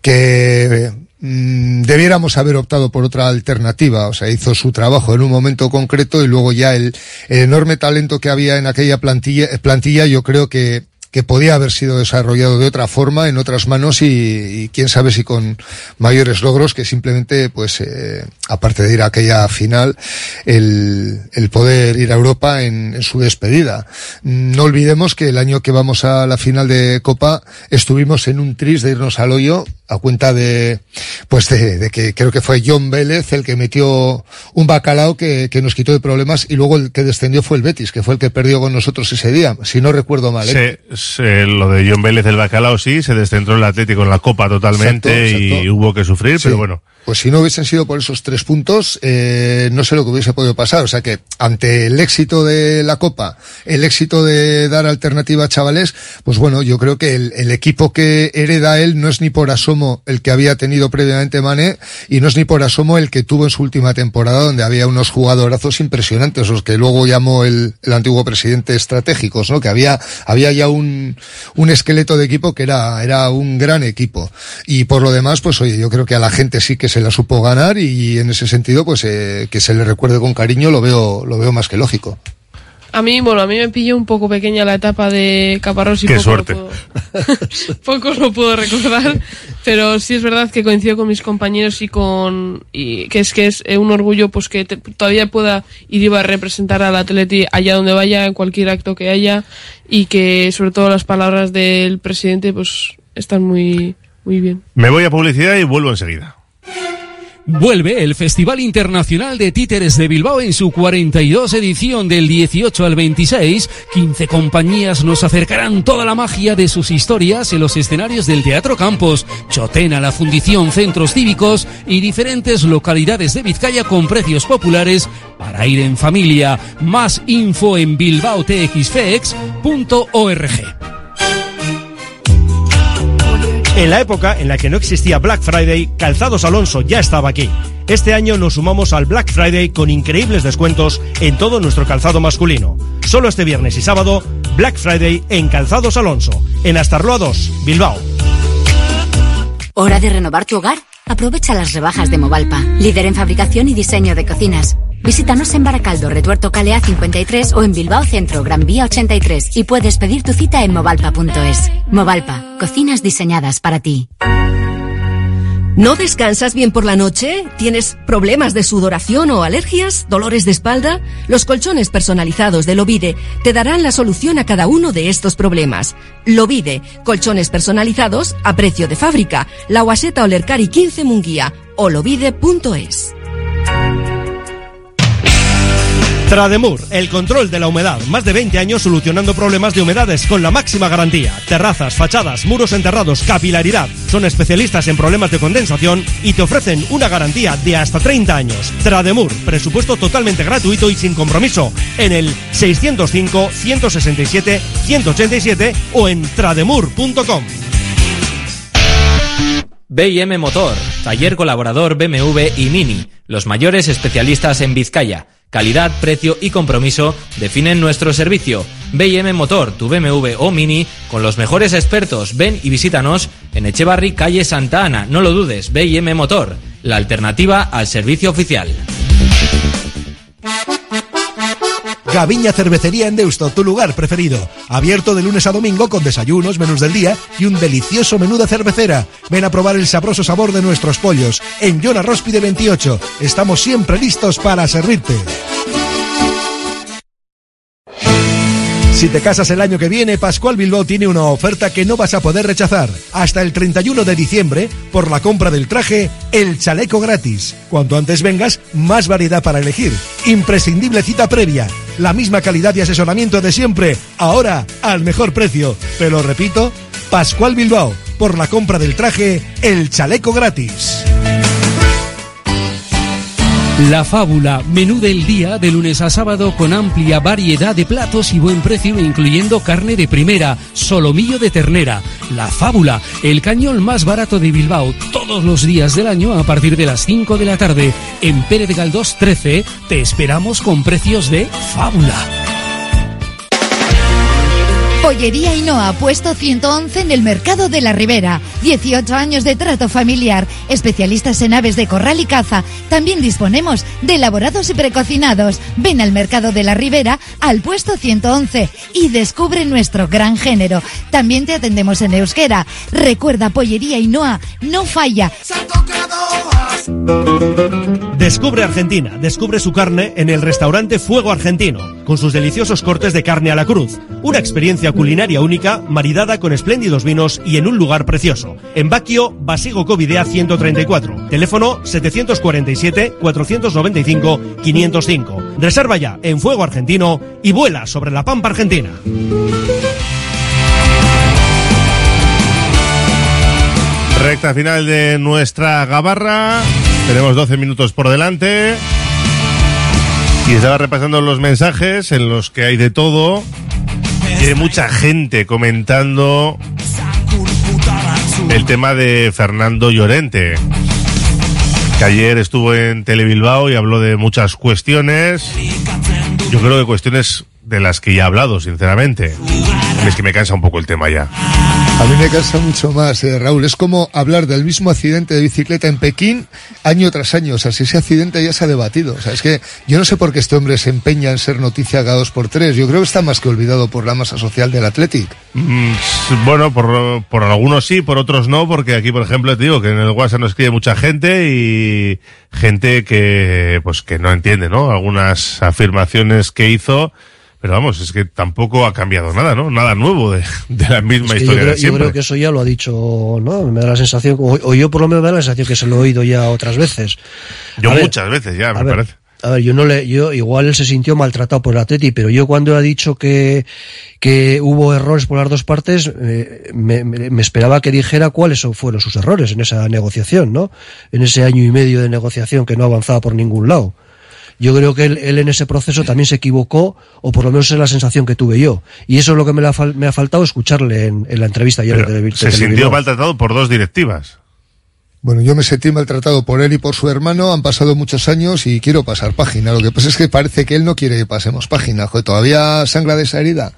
[SPEAKER 22] que mmm, debiéramos haber optado por otra alternativa. O sea, hizo su trabajo en un momento concreto y luego ya el, el enorme talento que había en aquella plantilla, plantilla yo creo que que podía haber sido desarrollado de otra forma, en otras manos y, y quién sabe si con mayores logros que simplemente, pues, eh, aparte de ir a aquella final, el, el poder ir a Europa en, en, su despedida. No olvidemos que el año que vamos a la final de Copa estuvimos en un tris de irnos al hoyo a cuenta de, pues de, de, que creo que fue John Vélez el que metió un bacalao que, que, nos quitó de problemas y luego el que descendió fue el Betis, que fue el que perdió con nosotros ese día, si no recuerdo mal.
[SPEAKER 4] ¿eh? Se, lo de John Vélez el bacalao sí, se descentró el Atlético en la Copa totalmente exacto, exacto. y hubo que sufrir, sí. pero bueno.
[SPEAKER 22] Pues si no hubiesen sido por esos tres puntos, eh, no sé lo que hubiese podido pasar. O sea que ante el éxito de la Copa, el éxito de dar alternativa a chavales, pues bueno, yo creo que el, equipo que hereda él no es ni por asomo el que había tenido previamente Mané y no es ni por asomo el que tuvo en su última temporada donde había unos jugadorazos impresionantes, los que luego llamó el, el antiguo presidente estratégicos, ¿no? Que había, había ya un, un esqueleto de equipo que era, era un gran equipo. Y por lo demás, pues oye, yo creo que a la gente sí que se la supo ganar y en ese sentido, pues eh, que se le recuerde con cariño lo veo, lo veo más que lógico.
[SPEAKER 23] A mí, bueno, a mí me pilló un poco pequeña la etapa de Caparrós y
[SPEAKER 4] Qué
[SPEAKER 23] poco,
[SPEAKER 4] suerte.
[SPEAKER 23] Lo puedo, poco lo puedo recordar, pero sí es verdad que coincido con mis compañeros y con y que es que es eh, un orgullo pues que te- todavía pueda ir iba a representar al Atleti allá donde vaya, en cualquier acto que haya y que sobre todo las palabras del presidente pues están muy muy bien.
[SPEAKER 4] Me voy a publicidad y vuelvo enseguida.
[SPEAKER 1] Vuelve el Festival Internacional de Títeres de Bilbao en su 42 edición del 18 al 26. 15 compañías nos acercarán toda la magia de sus historias en los escenarios del Teatro Campos, Chotena, la Fundición Centros Cívicos y diferentes localidades de Vizcaya con precios populares para ir en familia. Más info en bilbaotxfex.org.
[SPEAKER 9] En la época en la que no existía Black Friday, Calzados Alonso ya estaba aquí. Este año nos sumamos al Black Friday con increíbles descuentos en todo nuestro calzado masculino. Solo este viernes y sábado, Black Friday en Calzados Alonso, en Astarloa 2, Bilbao.
[SPEAKER 29] ¿Hora de renovar tu hogar? Aprovecha las rebajas de Movalpa, líder en fabricación y diseño de cocinas. Visítanos en Baracaldo, Retuerto Calea 53 o en Bilbao Centro, Gran Vía 83 y puedes pedir tu cita en movalpa.es. Movalpa, cocinas diseñadas para ti.
[SPEAKER 20] ¿No descansas bien por la noche? ¿Tienes problemas de sudoración o alergias? ¿Dolores de espalda? Los colchones personalizados de Lovide te darán la solución a cada uno de estos problemas. Lovide, colchones personalizados a precio de fábrica. La Guaseta Olercari 15 Munguía o lovide.es.
[SPEAKER 9] Trademur, el control de la humedad. Más de 20 años solucionando problemas de humedades con la máxima garantía. Terrazas, fachadas, muros enterrados, capilaridad. Son especialistas en problemas de condensación y te ofrecen una garantía de hasta 30 años. Trademur, presupuesto totalmente gratuito y sin compromiso. En el 605-167-187 o en trademur.com.
[SPEAKER 30] BM Motor, taller colaborador BMW y Mini, los mayores especialistas en Vizcaya. Calidad, precio y compromiso definen nuestro servicio. BM Motor, tu BMW o Mini, con los mejores expertos. Ven y visítanos en Echevarri, calle Santa Ana. No lo dudes, BM Motor, la alternativa al servicio oficial.
[SPEAKER 16] Gaviña Cervecería en Deusto, tu lugar preferido. Abierto de lunes a domingo con desayunos, menús del día y un delicioso menú de cervecera. Ven a probar el sabroso sabor de nuestros pollos. En Yona Róspide 28. Estamos siempre listos para servirte. Si te casas el año que viene, Pascual Bilbao tiene una oferta que no vas a poder rechazar. Hasta el 31 de diciembre, por la compra del traje, el chaleco gratis. Cuanto antes vengas, más variedad para elegir. Imprescindible cita previa. La misma calidad y asesoramiento de siempre. Ahora, al mejor precio. Te lo repito, Pascual Bilbao. Por la compra del traje, el chaleco gratis.
[SPEAKER 1] La Fábula, menú del día de lunes a sábado con amplia variedad de platos y buen precio incluyendo carne de primera, solomillo de ternera. La Fábula, el cañón más barato de Bilbao todos los días del año a partir de las 5 de la tarde. En Pérez Galdós 13 te esperamos con precios de Fábula.
[SPEAKER 3] Pollería Ainhoa, puesto 111 en el Mercado de la Ribera. 18 años de trato familiar. Especialistas en aves de corral y caza. También disponemos de elaborados y precocinados. Ven al Mercado de la Ribera, al puesto 111 y descubre nuestro gran género. También te atendemos en euskera. Recuerda, Pollería Ainhoa, no falla.
[SPEAKER 9] Descubre Argentina, descubre su carne en el restaurante Fuego Argentino, con sus deliciosos cortes de carne a la cruz. Una experiencia culinaria única, maridada con espléndidos vinos y en un lugar precioso. En Baquio, Basigo Covidea 134. Teléfono 747-495-505. Reserva ya en Fuego Argentino y vuela sobre la Pampa Argentina.
[SPEAKER 4] Recta final de nuestra gabarra. Tenemos 12 minutos por delante. Y estaba repasando los mensajes en los que hay de todo. Y mucha gente comentando el tema de Fernando Llorente, que ayer estuvo en Telebilbao y habló de muchas cuestiones. Yo creo que cuestiones de las que ya he hablado, sinceramente. Es que me cansa un poco el tema ya.
[SPEAKER 22] A mí me cansa mucho más, eh, Raúl. Es como hablar del mismo accidente de bicicleta en Pekín año tras año. O sea, si ese accidente ya se ha debatido. O sea, es que yo no sé por qué este hombre se empeña en ser noticia cada dos por tres. Yo creo que está más que olvidado por la masa social del Athletic.
[SPEAKER 4] Mm, bueno, por, por algunos sí, por otros no, porque aquí, por ejemplo, te digo que en el WhatsApp nos escribe mucha gente y gente que, pues, que no entiende, ¿no? Algunas afirmaciones que hizo pero vamos, es que tampoco ha cambiado nada, ¿no? Nada nuevo de, de la misma
[SPEAKER 24] Es que
[SPEAKER 4] historia
[SPEAKER 24] yo, creo,
[SPEAKER 4] de
[SPEAKER 24] yo
[SPEAKER 4] siempre.
[SPEAKER 24] creo que eso ya lo ha dicho, ¿no? Me da la sensación, o, o yo por lo menos me da la sensación que se lo he oído ya otras veces.
[SPEAKER 4] Yo
[SPEAKER 24] A ver,
[SPEAKER 4] muchas veces ya, me
[SPEAKER 24] a ver,
[SPEAKER 4] parece.
[SPEAKER 24] A ver, yo no le, yo igual él se sintió maltratado por el Atleti, pero yo cuando ha dicho que, que hubo errores por las dos partes, eh, me, me- me esperaba que dijera cuáles fueron sus errores en esa negociación, ¿no? En ese año y medio de negociación que no avanzaba por ningún lado. Yo creo que él, él en ese proceso también se equivocó, o por lo menos es la sensación que tuve yo. Y eso es lo que me, la me ha faltado escucharle en, en la entrevista ayer
[SPEAKER 4] Pero
[SPEAKER 24] de,
[SPEAKER 4] se sintió maltratado por dos directivas.
[SPEAKER 22] Bueno, yo me sentí maltratado por él y por su hermano. Han pasado muchos años y quiero pasar página. Lo que pasa es que parece que él no quiere que pasemos página. Joder, todavía sangra de esa herida.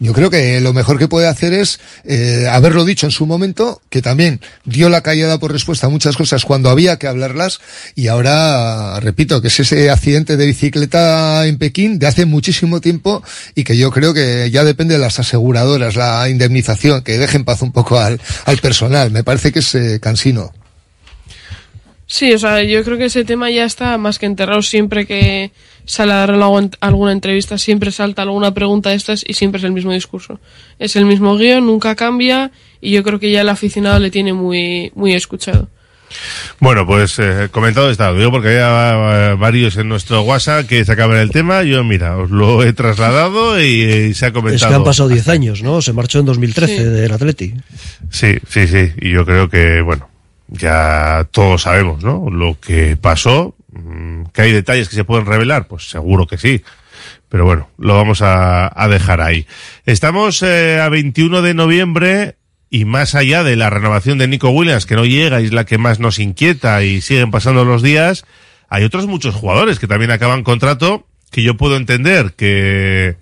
[SPEAKER 22] Yo creo que lo mejor que puede hacer es eh, haberlo dicho en su momento, que también dio la callada por respuesta a muchas cosas cuando había que hablarlas, y ahora, repito, que es ese accidente de bicicleta en Pekín de hace muchísimo tiempo y que yo creo que ya depende de las aseguradoras, la indemnización, que dejen paz un poco al, al personal. Me parece que es eh, cansino.
[SPEAKER 23] Sí, o sea, yo creo que ese tema ya está más que enterrado siempre que sale a dar alguna entrevista, siempre salta alguna pregunta de estas y siempre es el mismo discurso. Es el mismo guion, nunca cambia y yo creo que ya el aficionado le tiene muy, muy escuchado.
[SPEAKER 4] Bueno, pues eh, comentado está, digo porque había eh, varios en nuestro WhatsApp que sacaban el tema. Yo, mira, os lo he trasladado y, eh, se ha comentado.
[SPEAKER 24] Es que han pasado 10 años, ¿no? Se marchó en 2013 del Atleti.
[SPEAKER 4] Sí, sí, sí. Y yo creo que, bueno, ya todos sabemos, ¿no? Lo que pasó. Mm, ¿Que hay detalles que se pueden revelar? Pues seguro que sí. Pero bueno, lo vamos a, dejar ahí. Estamos eh, a 21 de noviembre y más allá de la renovación de Nico Williams, que no llega y es la que más nos inquieta y siguen pasando los días, hay otros muchos jugadores que también acaban contrato que yo puedo entender que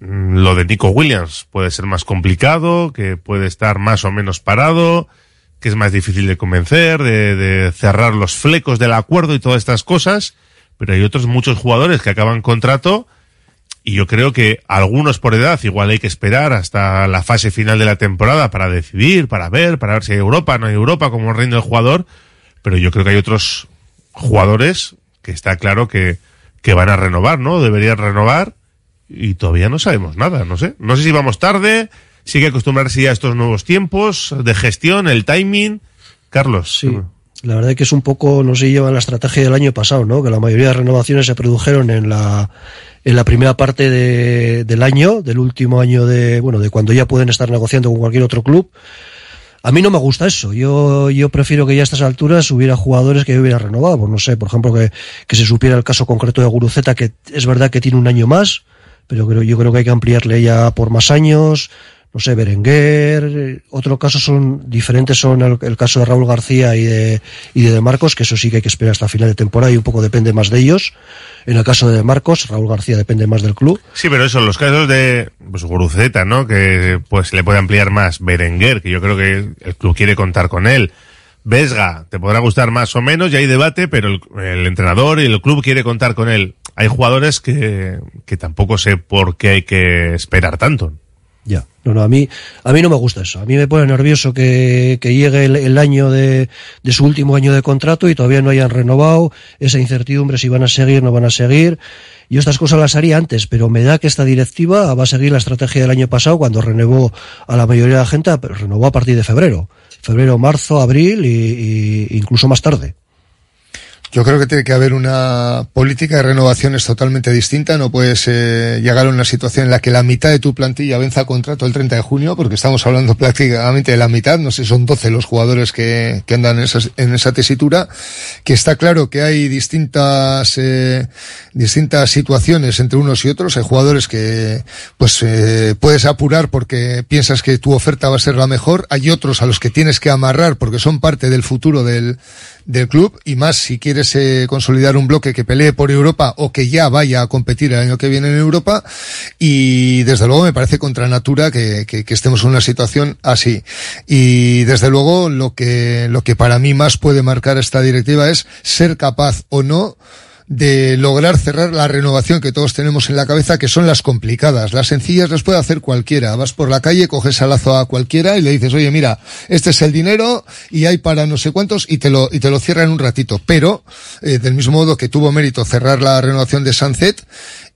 [SPEAKER 4] mm, lo de Nico Williams puede ser más complicado, que puede estar más o menos parado, que es más difícil de convencer, de, cerrar los flecos del acuerdo y todas estas cosas, pero hay otros muchos jugadores que acaban contrato y yo creo que algunos por edad igual hay que esperar hasta la fase final de la temporada para decidir, para ver, para ver si hay Europa, no hay Europa, como reino del jugador, pero yo creo que hay otros jugadores que está claro que, que van a renovar, ¿no? Deberían renovar y todavía no sabemos nada, no sé. No sé si vamos tarde, hay que acostumbrarse ya a estos nuevos tiempos de gestión, el timing. Carlos.
[SPEAKER 24] Sí. La verdad que es un poco, no sé, lleva la estrategia del año pasado, ¿no? Que la mayoría de renovaciones se produjeron en la, en la primera parte de, del año, del último año de, bueno, de cuando ya pueden estar negociando con cualquier otro club. A mí no me gusta eso. Yo, yo prefiero que ya a estas alturas hubiera jugadores que yo hubiera renovado. Pues no sé, por ejemplo, que, que se supiera el caso concreto de Guruceta, que es verdad que tiene un año más, pero creo, yo creo que hay que ampliarle ya por más años. No sé, Berenguer. eh, Otro caso son diferentes, son el, caso de Raúl García y de, y de, de Marcos, que eso sí que hay que esperar hasta final de temporada y un poco depende más de ellos. En el caso de Marcos, Raúl García depende más del club.
[SPEAKER 4] Sí, pero eso, los casos de pues, Guruceta, ¿no? Que pues le puede ampliar más. Berenguer, que yo creo que el club quiere contar con él. Vesga, te podrá gustar más o menos, y hay debate, pero el, el entrenador y el club quiere contar con él. Hay jugadores que, que tampoco sé por qué hay que esperar tanto.
[SPEAKER 24] Ya, no, no, a mí, a mí no me gusta eso. A mí me pone nervioso que, que llegue el, el año de, de, su último año de contrato y todavía no hayan renovado esa incertidumbre si van a seguir, no van a seguir. Yo estas cosas las haría antes, pero me da que esta directiva va a seguir la estrategia del año pasado cuando renovó a la mayoría de la gente, renovó a partir de febrero. Febrero, marzo, abril y incluso más tarde.
[SPEAKER 22] Yo creo que tiene que haber una política de renovaciones totalmente distinta. No puedes eh, llegar a una situación en la que la mitad de tu plantilla venza contrato el 30 de junio, porque estamos hablando prácticamente de la mitad. No sé, son 12 los jugadores que, que andan en esa, en esa tesitura. Que está claro que hay distintas, eh, distintas situaciones entre unos y otros. Hay jugadores que, pues, eh, puedes apurar porque piensas que tu oferta va a ser la mejor. Hay otros a los que tienes que amarrar porque son parte del futuro del, del club y más si quieres eh, consolidar un bloque que pelee por Europa o que ya vaya a competir el año que viene en Europa. Y desde luego me parece contra natura que, que, que, estemos en una situación así. Y desde luego lo que lo que para mí más puede marcar esta directiva es ser capaz o no de lograr cerrar la renovación que todos tenemos en la cabeza, que son las complicadas. Las sencillas las puede hacer cualquiera. Vas por la calle, coges al lazo a cualquiera y le dices, oye, mira, este es el dinero y hay para no sé cuántos y te lo, y te lo cierra en un ratito. Pero, eh, del mismo modo que tuvo mérito cerrar la renovación de Sunset,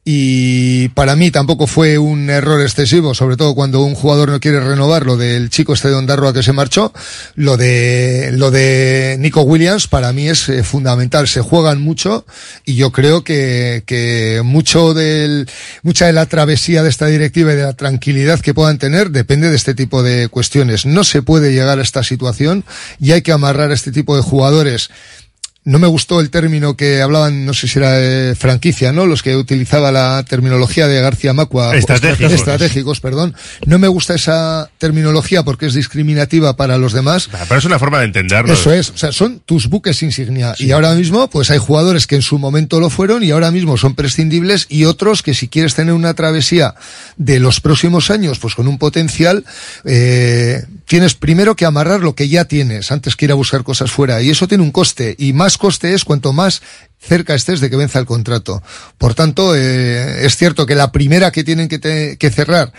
[SPEAKER 22] y para mí tampoco fue un error excesivo, sobre todo cuando un jugador no quiere renovar lo del chico este de Ondarroa que se marchó, lo de lo de Nico Williams para mí es eh, fundamental, se juegan mucho y yo creo que, que mucho del mucha de la travesía de esta directiva y de la tranquilidad que puedan tener depende de este tipo de cuestiones. No se puede llegar a esta situación y hay que amarrar a este tipo de jugadores no me gustó el término que hablaban, no sé si era de franquicia, ¿no? Los que utilizaba la terminología de García Macua.
[SPEAKER 4] Estratégicos.
[SPEAKER 22] Estratégicos, perdón. No me gusta esa terminología porque es discriminativa para los demás.
[SPEAKER 4] Pero es una forma de entenderlo.
[SPEAKER 22] Eso es. O sea, son tus buques insignia. Sí. Y ahora mismo, pues hay jugadores que en su momento lo fueron y ahora mismo son prescindibles y otros que si quieres tener una travesía de los próximos años, pues con un potencial, eh, tienes primero que amarrar lo que ya tienes antes que ir a buscar cosas fuera. Y eso tiene un coste. Y más coste es cuanto más cerca estés de que venza el contrato. Por tanto, eh, es cierto que la primera que tienen que, te, que cerrar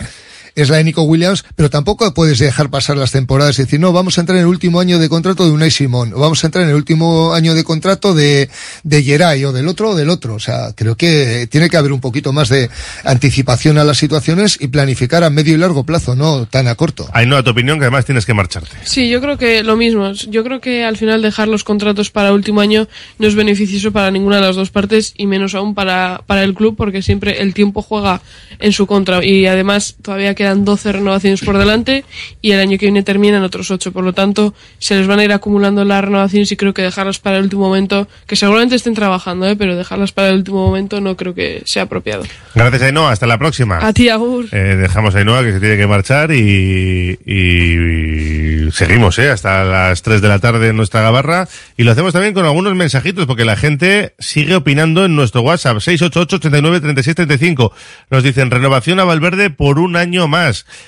[SPEAKER 22] es la de Nico Williams, pero tampoco puedes dejar pasar las temporadas y decir, no, vamos a entrar en el último año de contrato de Unai Simón, o vamos a entrar en el último año de contrato de, de Geray, o del otro, o del otro. O sea, creo que tiene que haber un poquito más de anticipación a las situaciones y planificar a medio y largo plazo, no tan a corto.
[SPEAKER 4] Hay no a tu opinión que además tienes que marcharte.
[SPEAKER 23] Sí, yo creo que lo mismo. Yo creo que al final dejar los contratos para último año no es beneficioso para ninguna de las dos partes y menos aún para, para el club porque siempre el tiempo juega en su contra y además todavía quedan 12 renovaciones por delante y el año que viene terminan otros 8. Por lo tanto, se les van a ir acumulando las renovaciones y creo que dejarlas para el último momento, que seguramente estén trabajando, ¿eh? pero dejarlas para el último momento no creo que sea apropiado.
[SPEAKER 4] Gracias, Ainhoa. Hasta la próxima.
[SPEAKER 23] A ti, Agur.
[SPEAKER 4] Eh, dejamos a Ainhoa que se tiene que marchar y, y, y seguimos ¿eh? hasta las 3 de la tarde en nuestra gabarra y lo hacemos también con algunos mensajitos porque la gente sigue opinando en nuestro WhatsApp 688 89 36 35. Nos dicen renovación a Valverde por un año más.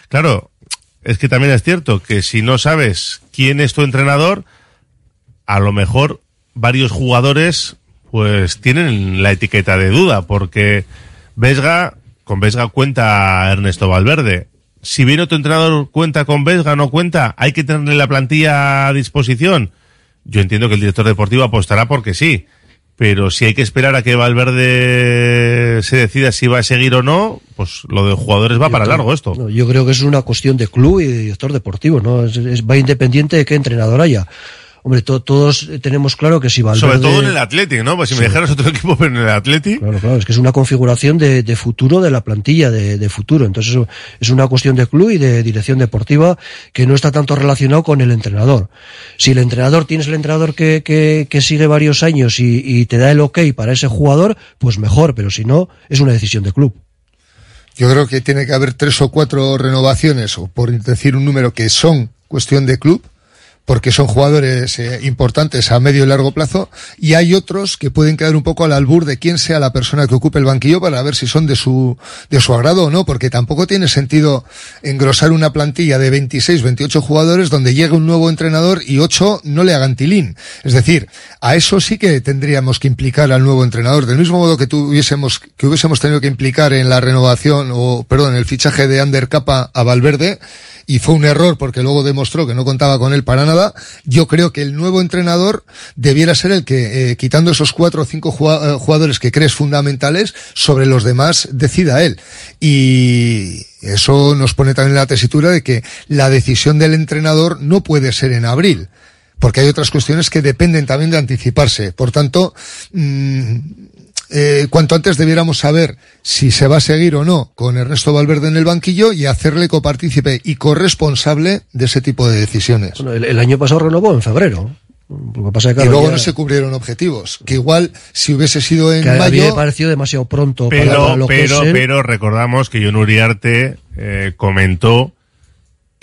[SPEAKER 4] Claro, es que también es cierto que si no sabes quién es tu entrenador, a lo mejor varios jugadores pues tienen la etiqueta de duda, porque Vesga, con Vesga cuenta Ernesto Valverde. Si viene otro entrenador cuenta con Vesga, no cuenta, hay que tenerle la plantilla a disposición. Yo entiendo que el director deportivo apostará porque sí, pero si hay que esperar a que Valverde se decida si va a seguir o no, pues lo de jugadores va yo para
[SPEAKER 24] creo,
[SPEAKER 4] largo esto.
[SPEAKER 24] No, yo creo que es una cuestión de club y de director deportivo, ¿no? Es, es, va independiente de qué entrenador haya. Hombre, to, todos tenemos claro que si Valverde...
[SPEAKER 4] Sobre todo en el Athletic, ¿no? Pues si sí. me dijeras otro equipo, pero en el Athletic...
[SPEAKER 24] Claro, claro, es que es una configuración de, de futuro de la plantilla, de, de, futuro. Entonces es una cuestión de club y de dirección deportiva que no está tanto relacionado con el entrenador. Si el entrenador, tienes el entrenador que, que, que sigue varios años y, y te da el ok para ese jugador, pues mejor, pero si no, es una decisión de club.
[SPEAKER 22] Yo creo que tiene que haber tres o cuatro renovaciones, o por decir un número, que son cuestión de club, porque son jugadores eh, importantes a medio y largo plazo, y hay otros que pueden quedar un poco al albur de quién sea la persona que ocupe el banquillo para ver si son de su, de su agrado o no, porque tampoco tiene sentido engrosar una plantilla de 26, 28 jugadores donde llegue un nuevo entrenador y 8 no le hagan tilín. Es decir, a eso sí que tendríamos que implicar al nuevo entrenador, del mismo modo que tuviésemos, que hubiésemos tenido que implicar en la renovación, o, perdón, en el fichaje de Ander Capa a Valverde, y fue un error porque luego demostró que no contaba con él para nada. Yo creo que el nuevo entrenador debiera ser el que, eh, quitando esos cuatro o cinco jugadores que crees fundamentales, sobre los demás decida él. Y eso nos pone también la tesitura de que la decisión del entrenador no puede ser en abril porque hay otras cuestiones que dependen también de anticiparse. Por tanto, mm, eh, cuanto antes debiéramos saber si se va a seguir o no con Ernesto Valverde en el banquillo y hacerle copartícipe y corresponsable de ese tipo de decisiones.
[SPEAKER 24] Bueno, el, el año pasado renovó en febrero. Lo que pasa es que
[SPEAKER 22] y luego
[SPEAKER 24] ya-
[SPEAKER 22] no se cubrieron objetivos. Que igual, si hubiese sido en
[SPEAKER 24] que
[SPEAKER 22] mayo,
[SPEAKER 24] pareció demasiado pronto para
[SPEAKER 4] Pero,
[SPEAKER 24] lo que
[SPEAKER 4] pero,
[SPEAKER 24] es él.
[SPEAKER 4] pero recordamos que John Uriarte eh, comentó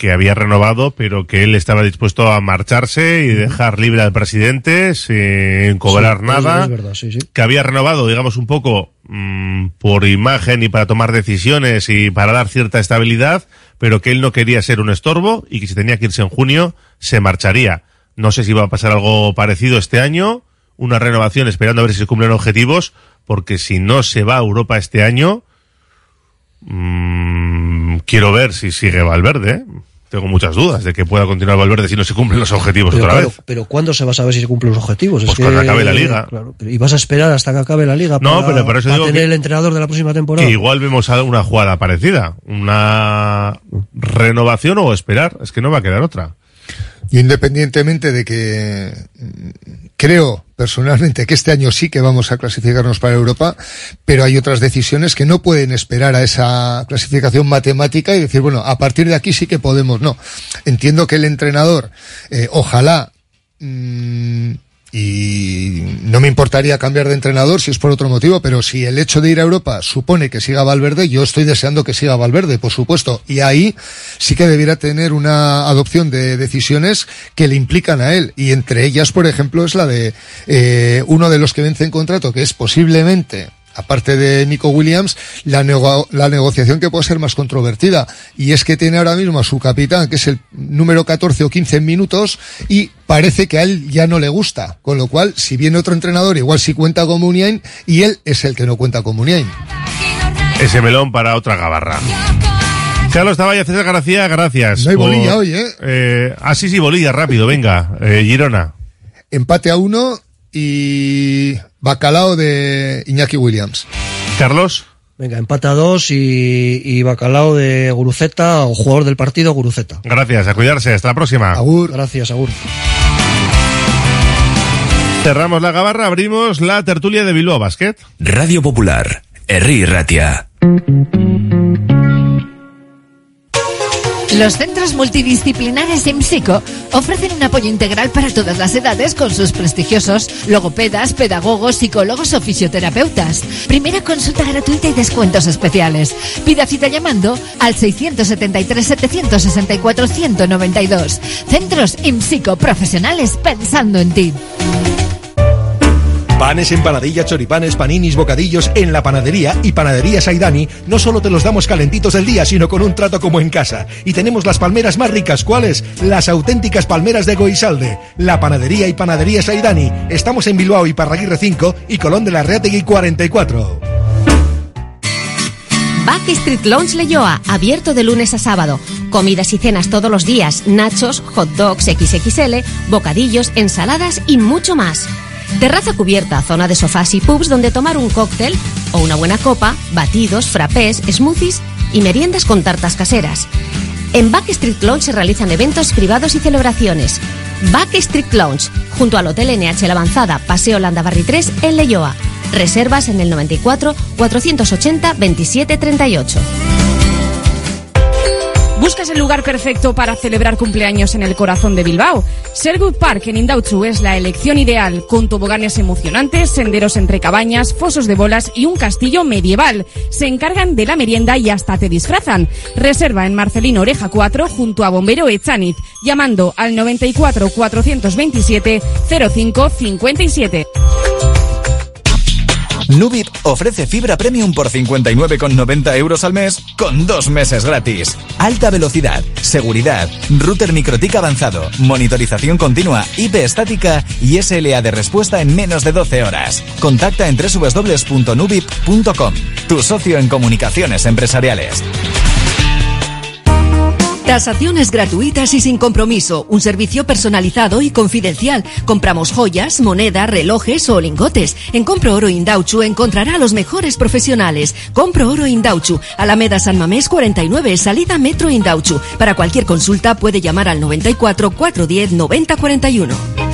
[SPEAKER 4] que había renovado, pero que él estaba dispuesto a marcharse y dejar libre al presidente sin cobrar
[SPEAKER 24] Sí,
[SPEAKER 4] nada.
[SPEAKER 24] es verdad, sí, sí.
[SPEAKER 4] Que había renovado, digamos, un poco mm, por imagen y para tomar decisiones y para dar cierta estabilidad, pero que él no quería ser un estorbo y que si tenía que irse en junio, se marcharía. No sé si va a pasar algo parecido este año, una renovación esperando a ver si se cumplen objetivos, porque si no se va a Europa este año, mm, quiero ver si sigue Valverde. ¿eh? Tengo muchas dudas de que pueda continuar Valverde si no se cumplen los objetivos
[SPEAKER 24] Pero,
[SPEAKER 4] otra
[SPEAKER 24] claro,
[SPEAKER 4] vez.
[SPEAKER 24] pero ¿cuándo se va a saber si se cumplen los objetivos?
[SPEAKER 4] Pues cuando acabe la liga.
[SPEAKER 24] claro, y vas a esperar hasta que acabe la liga
[SPEAKER 4] No,
[SPEAKER 24] para,
[SPEAKER 4] pero eso
[SPEAKER 24] para
[SPEAKER 4] digo
[SPEAKER 24] tener
[SPEAKER 4] que-
[SPEAKER 24] el entrenador de la próxima temporada.
[SPEAKER 4] Que igual vemos una jugada parecida, una renovación o esperar, es que no va a quedar otra.
[SPEAKER 22] Yo independientemente de que mm, creo personalmente que este año sí que vamos a clasificarnos para Europa, pero hay otras decisiones que no pueden esperar a esa clasificación matemática y decir, bueno, a partir de aquí sí que podemos. No, entiendo que el entrenador, eh, ojalá, mm, y no me importaría cambiar de entrenador si es por otro motivo, pero si el hecho de ir a Europa supone que siga Valverde, yo estoy deseando que siga Valverde, por supuesto, y ahí sí que debiera tener una adopción de decisiones que le implican a él, y entre ellas, por ejemplo, es la de eh, uno de los que vence en contrato, que es posiblemente aparte de Nico Williams, la, nego- la negociación que puede ser más controvertida. Y es que tiene ahora mismo a su capitán, que es el número 14 o 15 en minutos, y parece que a él ya no le gusta. Con lo cual, si viene otro entrenador, igual sí cuenta con Muniain, y él es el que no cuenta con Muniain.
[SPEAKER 4] Ese melón para otra gabarra. Carlos Taballa, César García, gracias.
[SPEAKER 22] No hay
[SPEAKER 4] por-
[SPEAKER 22] bolilla hoy, ¿eh?
[SPEAKER 4] eh ah, sí, sí, bolilla, rápido, venga. Eh, Girona.
[SPEAKER 22] Empate a uno y bacalao de Iñaki Williams.
[SPEAKER 4] Carlos.
[SPEAKER 24] Venga, empata a dos y, y bacalao de Guruceta o jugador del partido Guruceta.
[SPEAKER 4] Gracias, a cuidarse, hasta la próxima.
[SPEAKER 24] Gracias, Agur.
[SPEAKER 4] Cerramos la gabarra, abrimos la tertulia de Bilbao Basket.
[SPEAKER 5] Radio Popular, Herri Ratia.
[SPEAKER 3] Los centros multidisciplinares IMSICO ofrecen un apoyo integral para todas las edades con sus prestigiosos logopedas, pedagogos, psicólogos o fisioterapeutas. Primera consulta gratuita y descuentos especiales. Pida cita llamando al 673-764-192. Centros IMSICO profesionales pensando en ti.
[SPEAKER 16] Panes, empanadillas, choripanes, paninis, bocadillos en la panadería y panadería Saidani no solo te los damos calentitos del día, sino con un trato como en casa. Y tenemos las palmeras más ricas, ¿cuáles? Las auténticas palmeras de Goisalde. La panadería y panadería Saidani. Estamos en Bilbao y Parraguirre 5 y Colón de la Reategui 44.
[SPEAKER 31] Backstreet Lounge Leyoa, abierto de lunes a sábado. Comidas y cenas todos los días, nachos, hot dogs XXL, bocadillos, ensaladas y mucho más. Terraza cubierta, zona de sofás y pubs donde tomar un cóctel o una buena copa, batidos, frappés, smoothies y meriendas con tartas caseras. En Backstreet Lounge se realizan eventos privados y celebraciones. Backstreet Lounge, junto al Hotel NH La Avanzada, Paseo Landabarri 3 en Leyoa. Reservas en el 94 480 27 38.
[SPEAKER 32] ¿Buscas el lugar perfecto para celebrar cumpleaños en el corazón de Bilbao? Sergut Park en Indautxu es la elección ideal, con toboganes emocionantes, senderos entre cabañas, fosos de bolas y un castillo medieval. Se encargan de la merienda y hasta te disfrazan. Reserva en Marcelino Oreja 4 junto a Bombero Echaniz, llamando al 94 427 05 57.
[SPEAKER 13] Nubip ofrece fibra premium por 59,90 euros al mes con dos meses gratis. Alta velocidad, seguridad, router microtic avanzado, monitorización continua, IP estática y SLA de respuesta en menos de 12 horas. Contacta en www.nubip.com, tu socio en comunicaciones empresariales.
[SPEAKER 20] Tasaciones gratuitas y sin compromiso. Un servicio personalizado y confidencial. Compramos joyas, moneda, relojes o lingotes. En Compro Oro Indauchu encontrará a los mejores profesionales. Compro Oro Indauchu. Alameda San Mamés 49, salida Metro Indauchu. Para cualquier consulta puede llamar al 94 410 9041.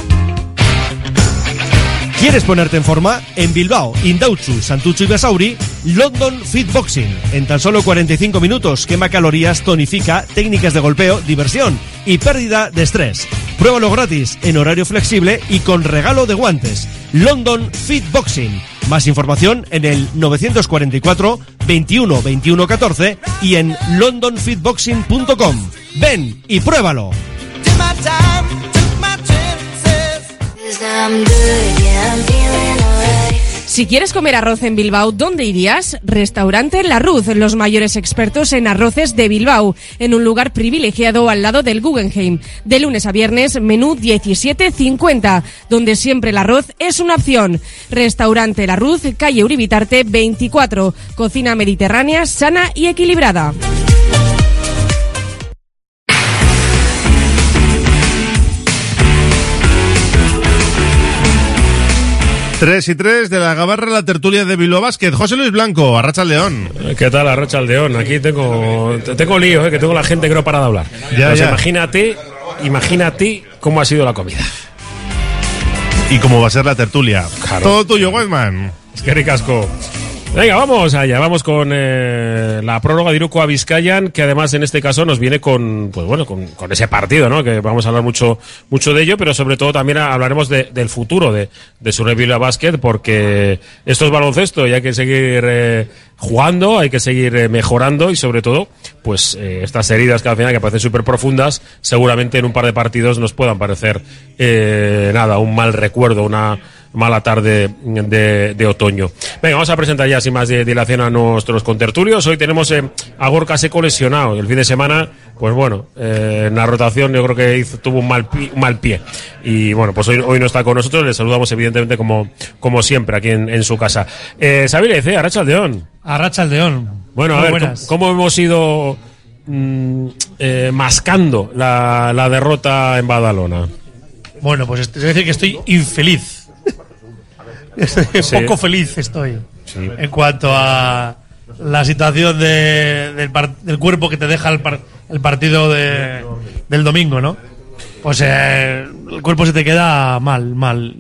[SPEAKER 9] ¿Quieres ponerte en forma? En Bilbao, Indauchu, Santucho y Basauri, London Fit Boxing. En tan solo 45 minutos quema calorías, tonifica, técnicas de golpeo, diversión y pérdida de estrés. Pruébalo gratis, en horario flexible y con regalo de guantes. London Fit Boxing. Más información en el 944 21 21 14 y en londonfitboxing.com. Ven y pruébalo.
[SPEAKER 32] Si quieres comer arroz en Bilbao, ¿dónde irías? Restaurante La Ruz, los mayores expertos en arroces de Bilbao, en un lugar privilegiado al lado del Guggenheim. De lunes a viernes, menú 17.50, donde siempre el arroz es una opción. Restaurante La Ruz, calle Uribitarte 24, cocina mediterránea, sana y equilibrada.
[SPEAKER 4] 3 y 3 de la Gabarra, la tertulia de Bilbao Basket. José Luis Blanco, Arracha León.
[SPEAKER 14] ¿Qué tal, Arracha León? Aquí tengo, tengo lío, ¿eh? que tengo la gente que no para de hablar.
[SPEAKER 4] Ya,
[SPEAKER 14] Pues
[SPEAKER 4] ya.
[SPEAKER 14] imagínate, imagínate cómo ha sido la comida.
[SPEAKER 4] Y cómo va a ser la tertulia. Todo tuyo, Westman.
[SPEAKER 14] Es que ricasco. Venga, vamos allá, vamos con eh, la prórroga de Iruko a Vizcayan, que además en este caso nos viene con, pues bueno, con, con ese partido, ¿no? Que vamos a hablar mucho, mucho de ello, pero sobre todo también hablaremos de- del futuro de, de su Bilbao Basket, porque esto es baloncesto y hay que seguir eh, jugando, hay que seguir eh, mejorando y sobre todo, pues eh, estas heridas que al final que parecen súper profundas, seguramente en un par de partidos nos puedan parecer eh, nada, un mal recuerdo, una mala tarde de, de otoño. Venga, vamos a presentar ya sin más dilación a nuestros contertulios. Hoy tenemos eh, a Gorka Seco lesionado. El fin de semana, pues bueno, eh, en la rotación yo creo que hizo- tuvo un mal, pi- un mal pie. Y bueno, pues hoy, hoy no está con nosotros. Le saludamos evidentemente como, como siempre aquí en, en su casa. Eh, Sabine, dice, Arracha Aldeón.
[SPEAKER 33] Arracha Aldeón.
[SPEAKER 14] Bueno, a
[SPEAKER 33] Muy
[SPEAKER 14] ver,
[SPEAKER 33] buenas.
[SPEAKER 14] ¿cómo, cómo hemos ido mm, eh, mascando la, la derrota en Badalona?
[SPEAKER 33] Bueno, pues es decir que estoy infeliz. Estoy
[SPEAKER 14] Sí.
[SPEAKER 33] poco feliz estoy. En cuanto a la situación de- del, par- del cuerpo que te deja el, par- el partido de- del domingo, ¿no? Pues eh, el cuerpo se te queda mal, mal,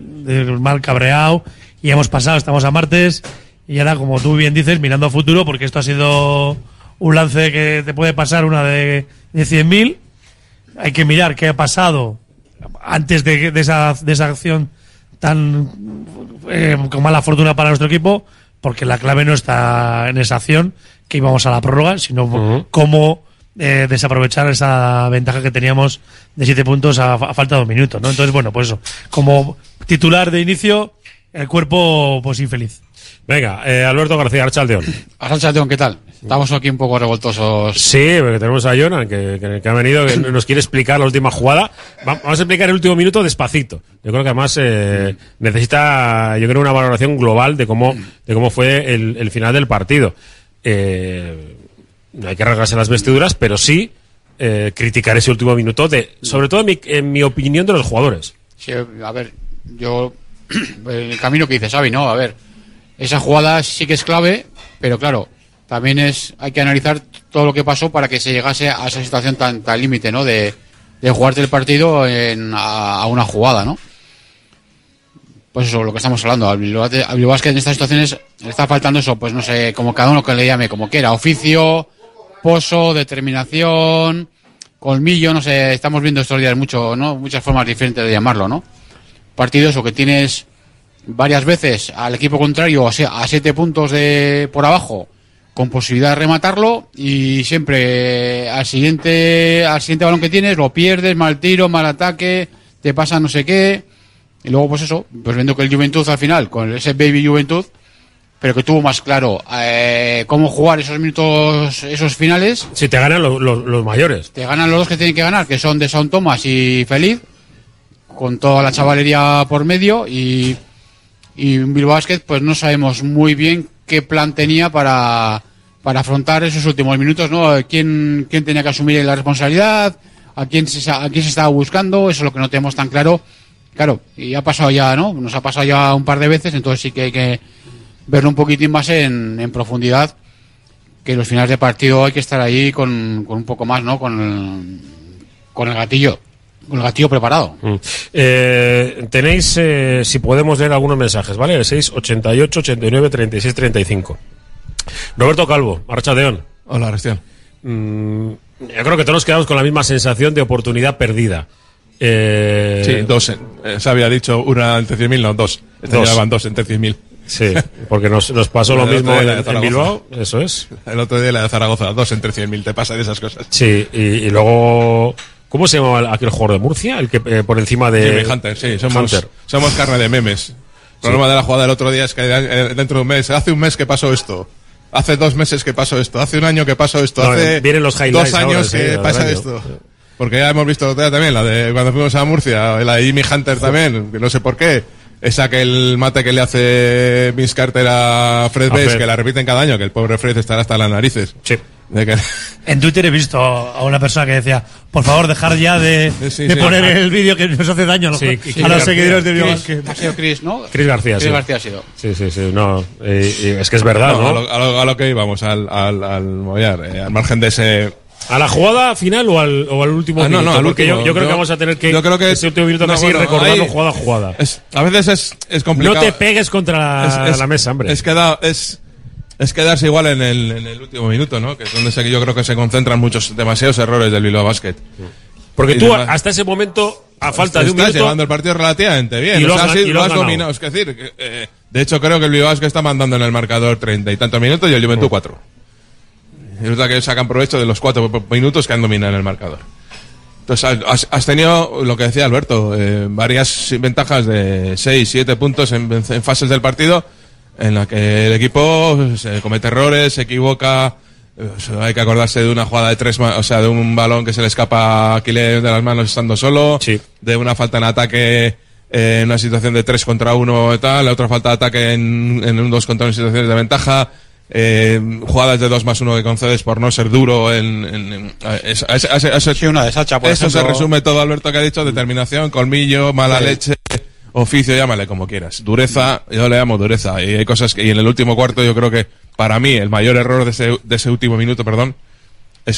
[SPEAKER 33] mal cabreado. Y hemos pasado, estamos a martes. Y ahora, como tú bien dices, mirando a futuro, porque esto ha sido un lance que te puede pasar una de, de 100.000. Hay que mirar qué ha pasado antes de, de esa, de esa acción tan eh, con mala fortuna para nuestro equipo, porque la clave no está en esa acción que íbamos a la prórroga, sino cómo eh, desaprovechar esa ventaja que teníamos de siete puntos a, a falta de dos minutos, ¿no? Entonces, bueno, pues eso, como titular de inicio, el cuerpo pues infeliz.
[SPEAKER 14] Venga, eh, Alberto García, Archaldeón.
[SPEAKER 34] Arrachaldeón, ¿qué tal? Estamos aquí un poco revoltosos.
[SPEAKER 14] Sí, porque tenemos a Jonan que, que- que ha venido, que nos quiere explicar la última jugada. Va- Vamos a explicar el último minuto despacito. Yo creo que además eh, necesita, yo creo, una valoración global de cómo, de cómo fue el, el final del partido. Eh, no hay que rasgarse las vestiduras, pero sí eh, criticar ese último minuto, de, sobre todo en mi, en mi opinión de los jugadores.
[SPEAKER 34] Sí, a ver, yo. El camino que dice Xavi, ¿no? A ver, esa jugada sí que es clave, pero claro, también es hay que analizar todo lo que pasó para que se llegase a esa situación tan, tan límite, ¿no? De, de jugarte el partido en, a, a una jugada, ¿no? Pues eso, lo que estamos hablando. Al Bilbao en estas situaciones le está faltando eso, pues no sé, como cada uno que le llame como quiera. Oficio, pozo, determinación, colmillo, no sé, estamos viendo estos días mucho, ¿no? Muchas formas diferentes de llamarlo, ¿no? Partido eso que tienes varias veces al equipo contrario a, siete puntos de por abajo con posibilidad de rematarlo y siempre al siguiente al siguiente balón que tienes lo pierdes mal tiro mal ataque te pasa no sé qué y luego pues eso pues viendo que el Juventud al final con ese baby Juventud pero que tuvo más claro eh, cómo jugar esos minutos esos finales
[SPEAKER 14] Si te ganan lo- lo- los mayores.
[SPEAKER 34] te ganan los dos que tienen que ganar, que son de Son Thomas y Feliz, con toda la chavalería por medio y, y Bilbao Basket pues no sabemos muy bien qué plan tenía para, para afrontar esos últimos minutos, ¿no? ¿Quién, quién tenía que asumir la responsabilidad? ¿A quién, se, ¿A quién se estaba buscando? Eso es lo que no tenemos tan claro. Claro, y ha pasado ya, ¿no? Nos ha pasado ya un par de veces, entonces sí que hay que verlo un poquitín más en, en profundidad. Que los finales de partido hay que estar ahí con, con un poco más, ¿no? Con el, con el gatillo. Con el gatillo preparado.
[SPEAKER 14] Mm. Eh, tenéis, eh, si podemos leer algunos mensajes, ¿vale? El 6, 88, 89, 36, 35. Roberto Calvo, Arrachadeón.
[SPEAKER 35] Hola, Arrastián.
[SPEAKER 14] Mm, yo creo que todos nos quedamos con la misma sensación de oportunidad perdida. Eh,
[SPEAKER 35] Sí, dos. eh, se había dicho una entre 100.000, no, dos. Este
[SPEAKER 14] Dos.
[SPEAKER 35] llevaban dos entre 100.000.
[SPEAKER 14] Sí, porque nos, nos pasó lo mismo en, en
[SPEAKER 35] Zaragoza.
[SPEAKER 14] Bilbao, eso es.
[SPEAKER 35] El otro día la de Zaragoza, dos entre 100.000, te pasa de esas cosas.
[SPEAKER 14] Sí, y, y luego, ¿cómo se llamaba aquel jugador de Murcia? El que eh, por encima de...
[SPEAKER 35] Jimmy Hunter, sí, somos,
[SPEAKER 14] Hunter.
[SPEAKER 35] somos carne de memes. El problema de la jugada del otro día es que eh, dentro de un mes, hace un mes que pasó esto. Hace dos meses que pasó esto, hace un año que pasó esto,
[SPEAKER 14] No,
[SPEAKER 35] hace
[SPEAKER 14] vienen los highlights
[SPEAKER 35] dos años
[SPEAKER 14] ahora,
[SPEAKER 35] que pasa esto. Porque ya hemos visto también, la de cuando fuimos a Murcia, la de Jimmy Hunter también, que no sé por qué. Esa que el mate que le hace Vince Carter a Fred
[SPEAKER 33] Fred.
[SPEAKER 35] que la repiten cada año, que el pobre Fred estará hasta las narices.
[SPEAKER 14] Sí.
[SPEAKER 35] De que,
[SPEAKER 33] En Twitter he visto a una persona que decía, por favor, dejar ya de,
[SPEAKER 35] Sí,
[SPEAKER 33] de
[SPEAKER 35] sí.
[SPEAKER 33] poner el vídeo que nos hace daño a los,
[SPEAKER 14] Sí,
[SPEAKER 33] a los seguidores de. Bilbao.
[SPEAKER 34] Ha sido Chris, ¿no?
[SPEAKER 14] Chris García,
[SPEAKER 34] Chris
[SPEAKER 14] sí.
[SPEAKER 34] García ha sido.
[SPEAKER 14] Sí, sí, sí, no. eh, y es que es verdad, ¿no?
[SPEAKER 35] a, lo, a lo- a lo que íbamos, al, al, al mollar, eh, al margen de ese,
[SPEAKER 14] ¿A la jugada final o al, o al último
[SPEAKER 35] Ah, no,
[SPEAKER 14] minuto?
[SPEAKER 35] no, al
[SPEAKER 14] Porque
[SPEAKER 35] último.
[SPEAKER 14] yo, yo creo que
[SPEAKER 35] Yo-
[SPEAKER 14] vamos a tener que,
[SPEAKER 35] yo creo que-
[SPEAKER 14] ese último minuto
[SPEAKER 35] no,
[SPEAKER 14] casi
[SPEAKER 35] bueno,
[SPEAKER 14] recordarlo
[SPEAKER 35] ahí-
[SPEAKER 14] jugada a jugada.
[SPEAKER 35] Es- a veces es, es complicado.
[SPEAKER 14] No te pegues contra
[SPEAKER 35] Es- es-
[SPEAKER 14] la mesa, hombre.
[SPEAKER 35] Es, queda- es, es quedarse igual en el, en el último minuto, ¿no? Que es donde se- yo creo que se concentran muchos, demasiados errores del Bilbao Basket.
[SPEAKER 14] Porque
[SPEAKER 35] Y
[SPEAKER 14] tú,
[SPEAKER 35] demás-
[SPEAKER 14] hasta ese momento, a falta de un
[SPEAKER 35] Estás
[SPEAKER 14] minuto...
[SPEAKER 35] llevando el partido relativamente bien.
[SPEAKER 14] Y lo
[SPEAKER 35] o sea,
[SPEAKER 14] has-
[SPEAKER 35] sí,
[SPEAKER 14] y lo
[SPEAKER 35] lo
[SPEAKER 14] has
[SPEAKER 35] has
[SPEAKER 14] ganado.
[SPEAKER 35] dominado. Es decir, que, eh, de hecho creo que el Bilbao Basket está mandando en el marcador treinta y tantos minutos y el Juventud cuatro. Y es verdad que sacan provecho de los cuatro minutos que han dominado en el marcador. Entonces, has, has tenido, lo que decía Alberto, eh, varias ventajas de 6, 7 puntos en, en fases del partido en la que el equipo se comete errores, se equivoca. eh, hay que acordarse de una jugada de tres, o sea, de un balón que se le escapa a Aquiles de las manos estando solo, de una falta en ataque eh, en una situación de 3 contra 1 y tal, la otra falta de ataque en, en un 2 contra 1 en situaciones de ventaja, eh, jugadas de 2 más 1 que concedes por no ser duro en... en- en- es- es- es- es-
[SPEAKER 34] una de Sacha, por
[SPEAKER 35] Eso se resume todo, Alberto, que ha dicho, determinación, colmillo, mala
[SPEAKER 34] Sí.
[SPEAKER 35] leche, oficio, llámale como quieras. Dureza, yo le llamo dureza. Y hay cosas que, y en el último cuarto yo creo que, para mí, el mayor error de ese, de ese último minuto, perdón,